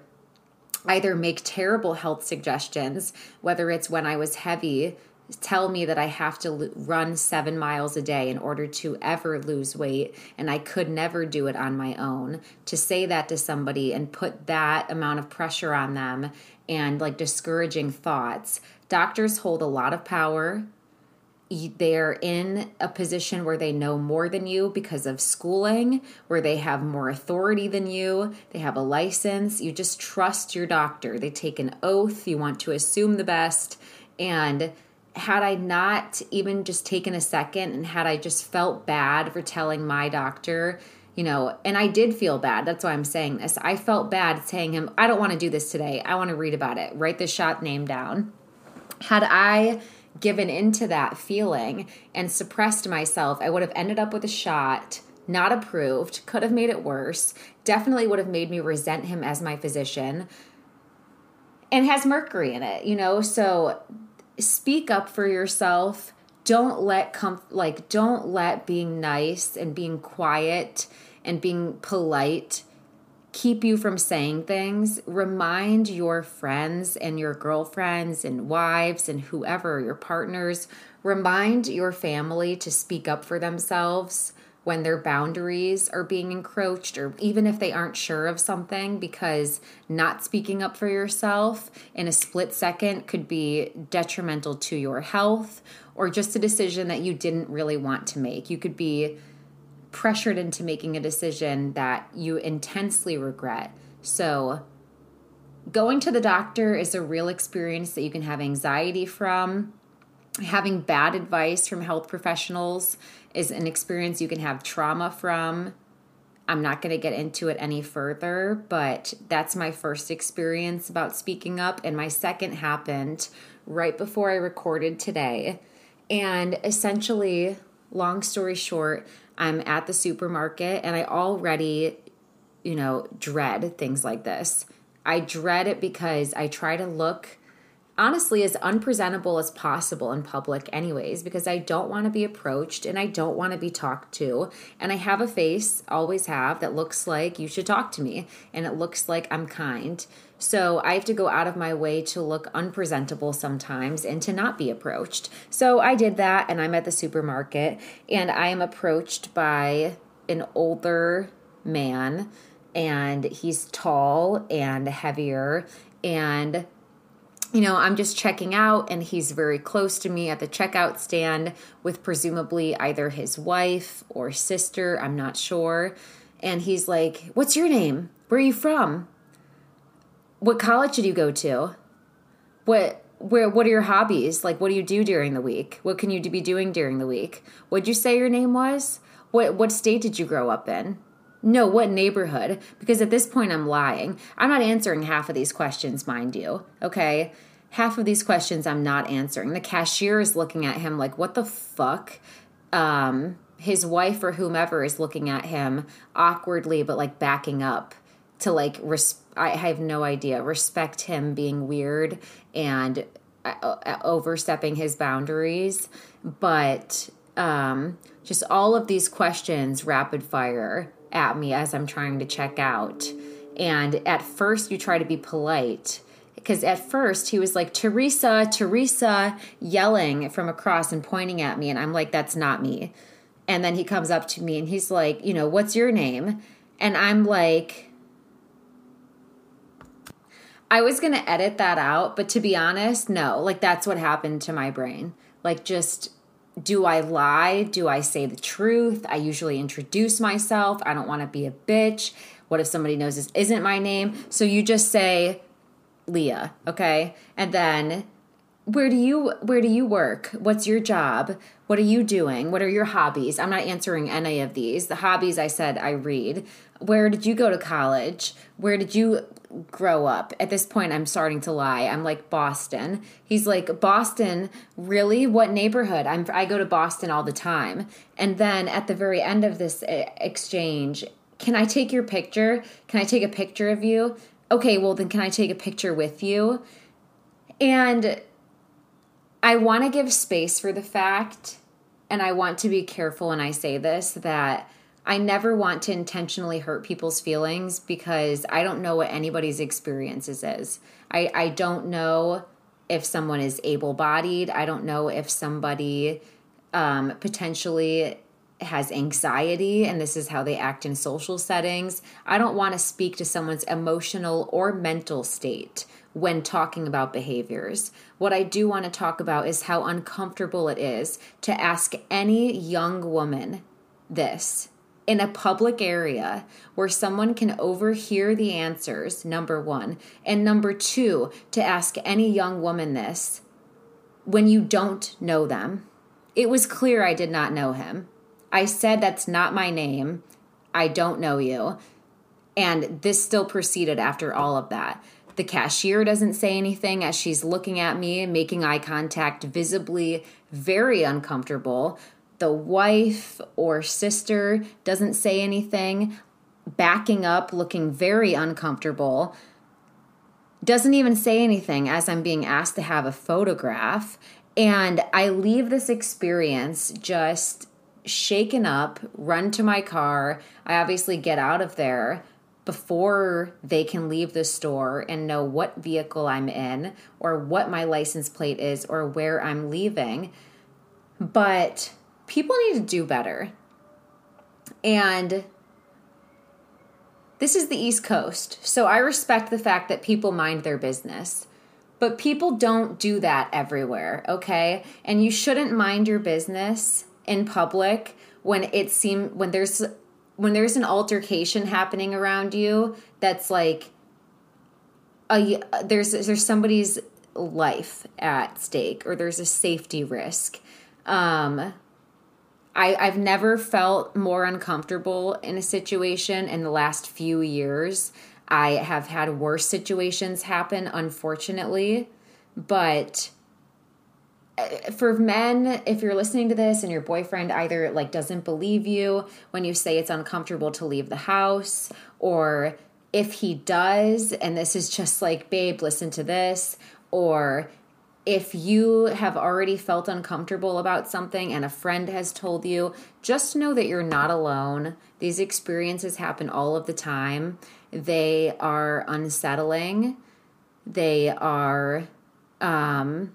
either make terrible health suggestions, whether it's when I was heavy tell me that I have to run seven miles a day in order to ever lose weight, and I could never do it on my own. To say that to somebody and put that amount of pressure on them and like discouraging thoughts, doctors hold a lot of power. They're in a position where they know more than you because of schooling, where they have more authority than you. They have a license. You just trust your doctor. They take an oath. You want to assume the best. And had I not even just taken a second and had I just felt bad for telling my doctor, you know, and I did feel bad. That's why I'm saying this. I felt bad saying him, I don't want to do this today. I want to read about it. Write the shot name down. Had I given into that feeling and suppressed myself, I would have ended up with a shot not approved, could have made it worse, definitely would have made me resent him as my physician and has mercury in it, you know? So speak up for yourself. Don't let com- like don't let being nice and being quiet and being polite keep you from saying things. Remind your friends and your girlfriends and wives and whoever, your partners, remind your family to speak up for themselves when their boundaries are being encroached, or even if they aren't sure of something, because not speaking up for yourself in a split second could be detrimental to your health or just a decision that you didn't really want to make. You could be pressured into making a decision that you intensely regret. So, going to the doctor is a real experience that you can have anxiety from. Having bad advice from health professionals is an experience you can have trauma from. I'm not going to get into it any further, but that's my first experience about speaking up. And my second happened right before I recorded today. And essentially, long story short, I'm at the supermarket and I already, you know, dread things like this. I dread it because I try to look honestly as unpresentable as possible in public anyways because I don't want to be approached and I don't want to be talked to and I have a face always have that looks like you should talk to me and it looks like I'm kind. So I have to go out of my way to look unpresentable sometimes and to not be approached. So I did that and I'm at the supermarket and I am approached by an older man and he's tall and heavier and you know, I'm just checking out, and he's very close to me at the checkout stand with presumably either his wife or sister. I'm not sure. And he's like, What's your name? Where are you from? What college did you go to? What where what are your hobbies? Like what do you do during the week? What can you be doing during the week? What'd you say your name was? What what state did you grow up in? No, what neighborhood? Because at this point I'm lying. I'm not answering half of these questions, mind you. Okay? Half of these questions I'm not answering. The cashier is looking at him like, "What the fuck?" Um his wife or whomever is looking at him awkwardly but like backing up to like res- I have no idea respect him being weird and uh, uh, overstepping his boundaries but um just all of these questions rapid fire at me as I'm trying to check out and at first you try to be polite because at first he was like Teresa Teresa yelling from across and pointing at me and I'm like that's not me and then he comes up to me and he's like you know what's your name and I'm like I was to edit that out, but to be honest, no. Like that's what happened to my brain. Like just do I lie? Do I say the truth? I usually introduce myself. I don't want to be a bitch. What if somebody knows this isn't my name? So you just say Leah, okay? And then where do you where do you work? What's your job? What are you doing? What are your hobbies? I'm not answering any of these. The hobbies I said I read. Where did you go to college? Where did you grow up. At this point, I'm starting to lie. I'm like Boston. He's like Boston. Really? What neighborhood? I'm. I go to Boston all the time. And then at the very end of this uh, exchange, can I take your picture? Can I take a picture of you? Okay, well then, can I take a picture with you? And I want to give space for the fact, and I want to be careful when I say this that I never want to intentionally hurt people's feelings because I don't know what anybody's experiences is. I, I don't know if someone is able bodied. I don't know if somebody um, potentially has anxiety and this is how they act in social settings. I don't want to speak to someone's emotional or mental state when talking about behaviors. What I do want to talk about is how uncomfortable it is to ask any young woman this in a public area where someone can overhear the answers, number one. And number two, to ask any young woman this when you don't know them. It was clear I did not know him. I said, That's not my name. I don't know you. And this still proceeded after all of that. The cashier doesn't say anything as she's looking at me, making eye contact, visibly very uncomfortable the wife or sister doesn't say anything, backing up, looking very uncomfortable, doesn't even say anything as I'm being asked to have a photograph. And I leave this experience just shaken up, run to my car. I obviously get out of there before they can leave the store and know what vehicle I'm in or what my license plate is or where I'm leaving. But people need to do better. And this is the East Coast. So I respect the fact that people mind their business. But people don't do that everywhere, okay? And you shouldn't mind your business in public when it seem when there's when there's an altercation happening around you that's like a there's there's somebody's life at stake or there's a safety risk. Um I, I've never felt more uncomfortable in a situation in the last few years. I have had worse situations happen, unfortunately. But for men, if you're listening to this and your boyfriend either like doesn't believe you when you say it's uncomfortable to leave the house, or if he does, and this is just like, babe, listen to this, or if you have already felt uncomfortable about something and a friend has told you, just know that you're not alone. These experiences happen all of the time. They are unsettling. They are um,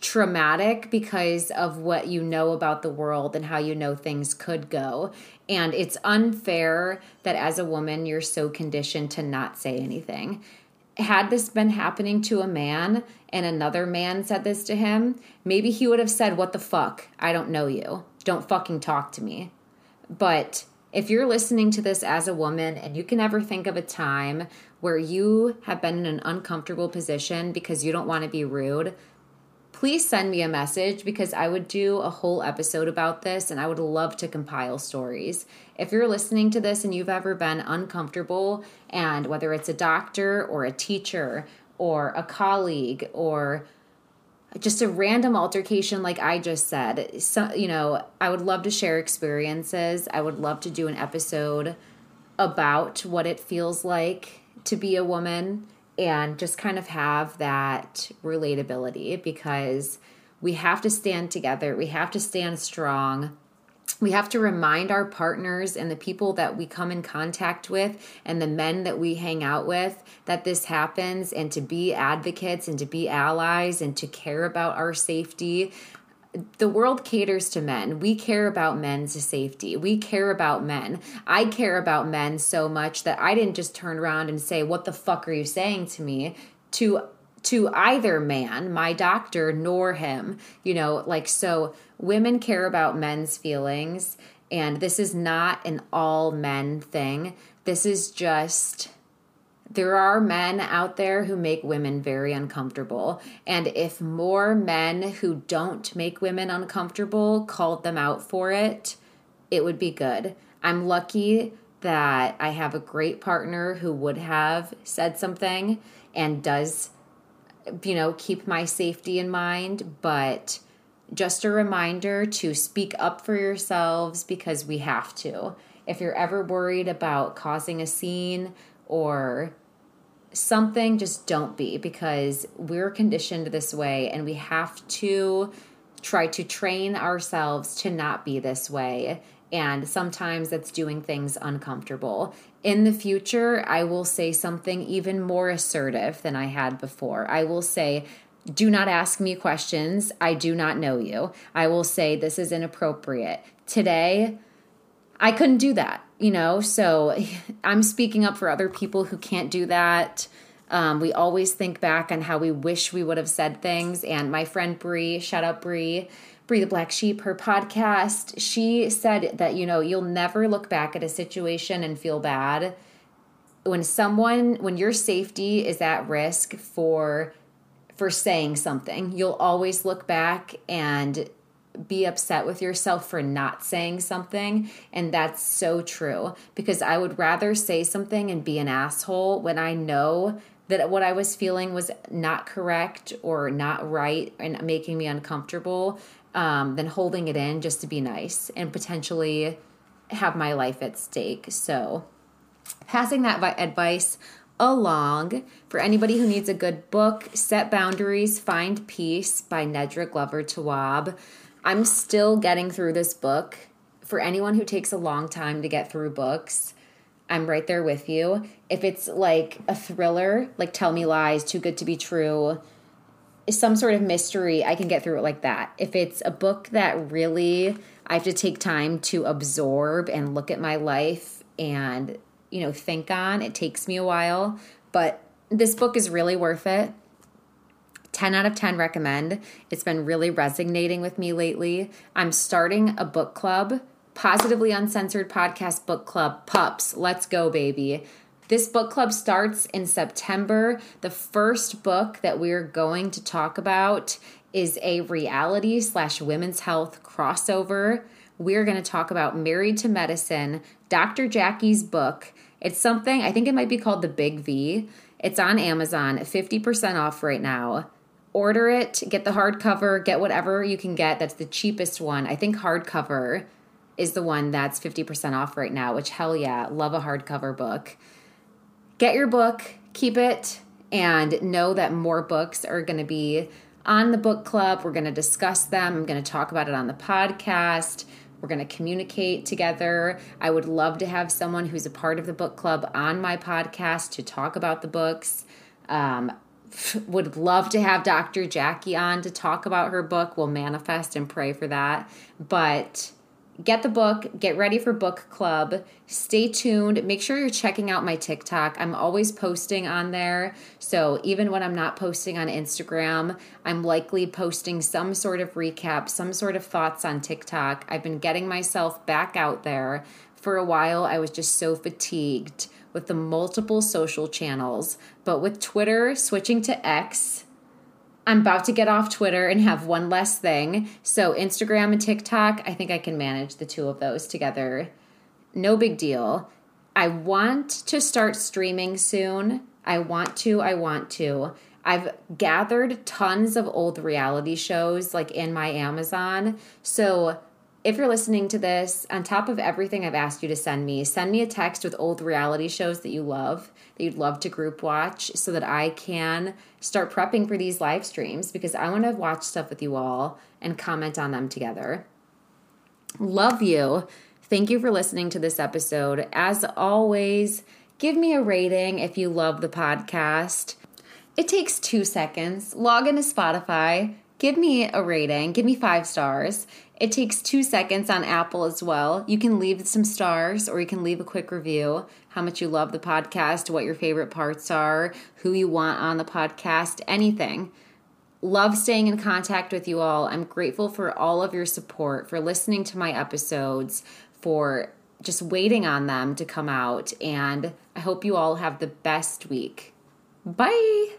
traumatic because of what you know about the world and how you know things could go. And it's unfair that as a woman, you're so conditioned to not say anything. Had this been happening to a man and another man said this to him, maybe he would have said, What the fuck? I don't know you. Don't fucking talk to me. But if you're listening to this as a woman and you can ever think of a time where you have been in an uncomfortable position because you don't want to be rude, please send me a message because I would do a whole episode about this and I would love to compile stories. If you're listening to this and you've ever been uncomfortable, and whether it's a doctor or a teacher or a colleague or just a random altercation like I just said, so, you know, I would love to share experiences. I would love to do an episode about what it feels like to be a woman and just kind of have that relatability because we have to stand together. We have to stand strong. We have to remind our partners and the people that we come in contact with and the men that we hang out with that this happens and to be advocates and to be allies and to care about our safety the world caters to men. We care about men's safety. We care about men. I care about men so much that I didn't just turn around and say, "What the fuck are you saying to me?" to to either man, my doctor, nor him. You know, like so women care about men's feelings and this is not an all men thing. This is just there are men out there who make women very uncomfortable. And if more men who don't make women uncomfortable called them out for it, it would be good. I'm lucky that I have a great partner who would have said something and does, you know, keep my safety in mind. But just a reminder to speak up for yourselves because we have to. If you're ever worried about causing a scene or something, just don't be because we're conditioned this way and we have to try to train ourselves to not be this way. And sometimes that's doing things uncomfortable. In the future, I will say something even more assertive than I had before. I will say, do not ask me questions. I do not know you. I will say, this is inappropriate. Today, I couldn't do that, you know? So I'm speaking up for other people who can't do that. Um, we always think back on how we wish we would have said things. And my friend Bree, shout out Bree, Bree the Black Sheep, her podcast, she said that, you know, you'll never look back at a situation and feel bad. When someone, when your safety is at risk for for saying something, you'll always look back and be upset with yourself for not saying something. And that's so true because I would rather say something and be an asshole when I know that what I was feeling was not correct or not right and making me uncomfortable um, than holding it in just to be nice and potentially have my life at stake. So, passing that advice along for anybody who needs a good book, Set Boundaries, Find Peace by Nedra Glover Tawwab. I'm still getting through this book. For anyone who takes a long time to get through books, I'm right there with you. If it's like a thriller, like Tell Me Lies, Too Good to Be True, some sort of mystery, I can get through it like that. If it's a book that really I have to take time to absorb and look at my life and, you know, think on, it takes me a while. But this book is really worth it. 10 out of 10 recommend. It's been really resonating with me lately. I'm starting a book club, Positively Uncensored Podcast Book Club, Pups. Let's go, baby. This book club starts in September. The first book that we're going to talk about is a reality slash women's health crossover. We're going to talk about Married to Medicine, Dr. Jackie's book. It's something, I think it might be called The Big V. It's on Amazon, 50% off right now order it, get the hardcover, get whatever you can get. That's the cheapest one. I think hardcover is the one that's 50% off right now, which hell yeah, love a hardcover book. Get your book, keep it, and know that more books are going to be on the book club. We're going to discuss them. I'm going to talk about it on the podcast. We're going to communicate together. I would love to have someone who's a part of the book club on my podcast to talk about the books. Um, would love to have Dr. Jackie on to talk about her book. We'll manifest and pray for that. But get the book, get ready for book club. Stay tuned. Make sure you're checking out my TikTok. I'm always posting on there. So even when I'm not posting on Instagram, I'm likely posting some sort of recap, some sort of thoughts on TikTok. I've been getting myself back out there. For a while, I was just so fatigued with the multiple social channels. But with Twitter switching to X, I'm about to get off Twitter and have one less thing. So, Instagram and TikTok, I think I can manage the two of those together. No big deal. I want to start streaming soon. I want to. I want to. I've gathered tons of old reality shows like in my Amazon. So, if you're listening to this, on top of everything I've asked you to send me, send me a text with old reality shows that you love, that you'd love to group watch, so that I can start prepping for these live streams because I want to watch stuff with you all and comment on them together. Love you. Thank you for listening to this episode. As always, give me a rating if you love the podcast. It takes two seconds. Log into Spotify, give me a rating, give me five stars it takes two seconds on Apple as well. You can leave some stars or you can leave a quick review how much you love the podcast, what your favorite parts are, who you want on the podcast, anything. Love staying in contact with you all. I'm grateful for all of your support, for listening to my episodes, for just waiting on them to come out. And I hope you all have the best week. Bye.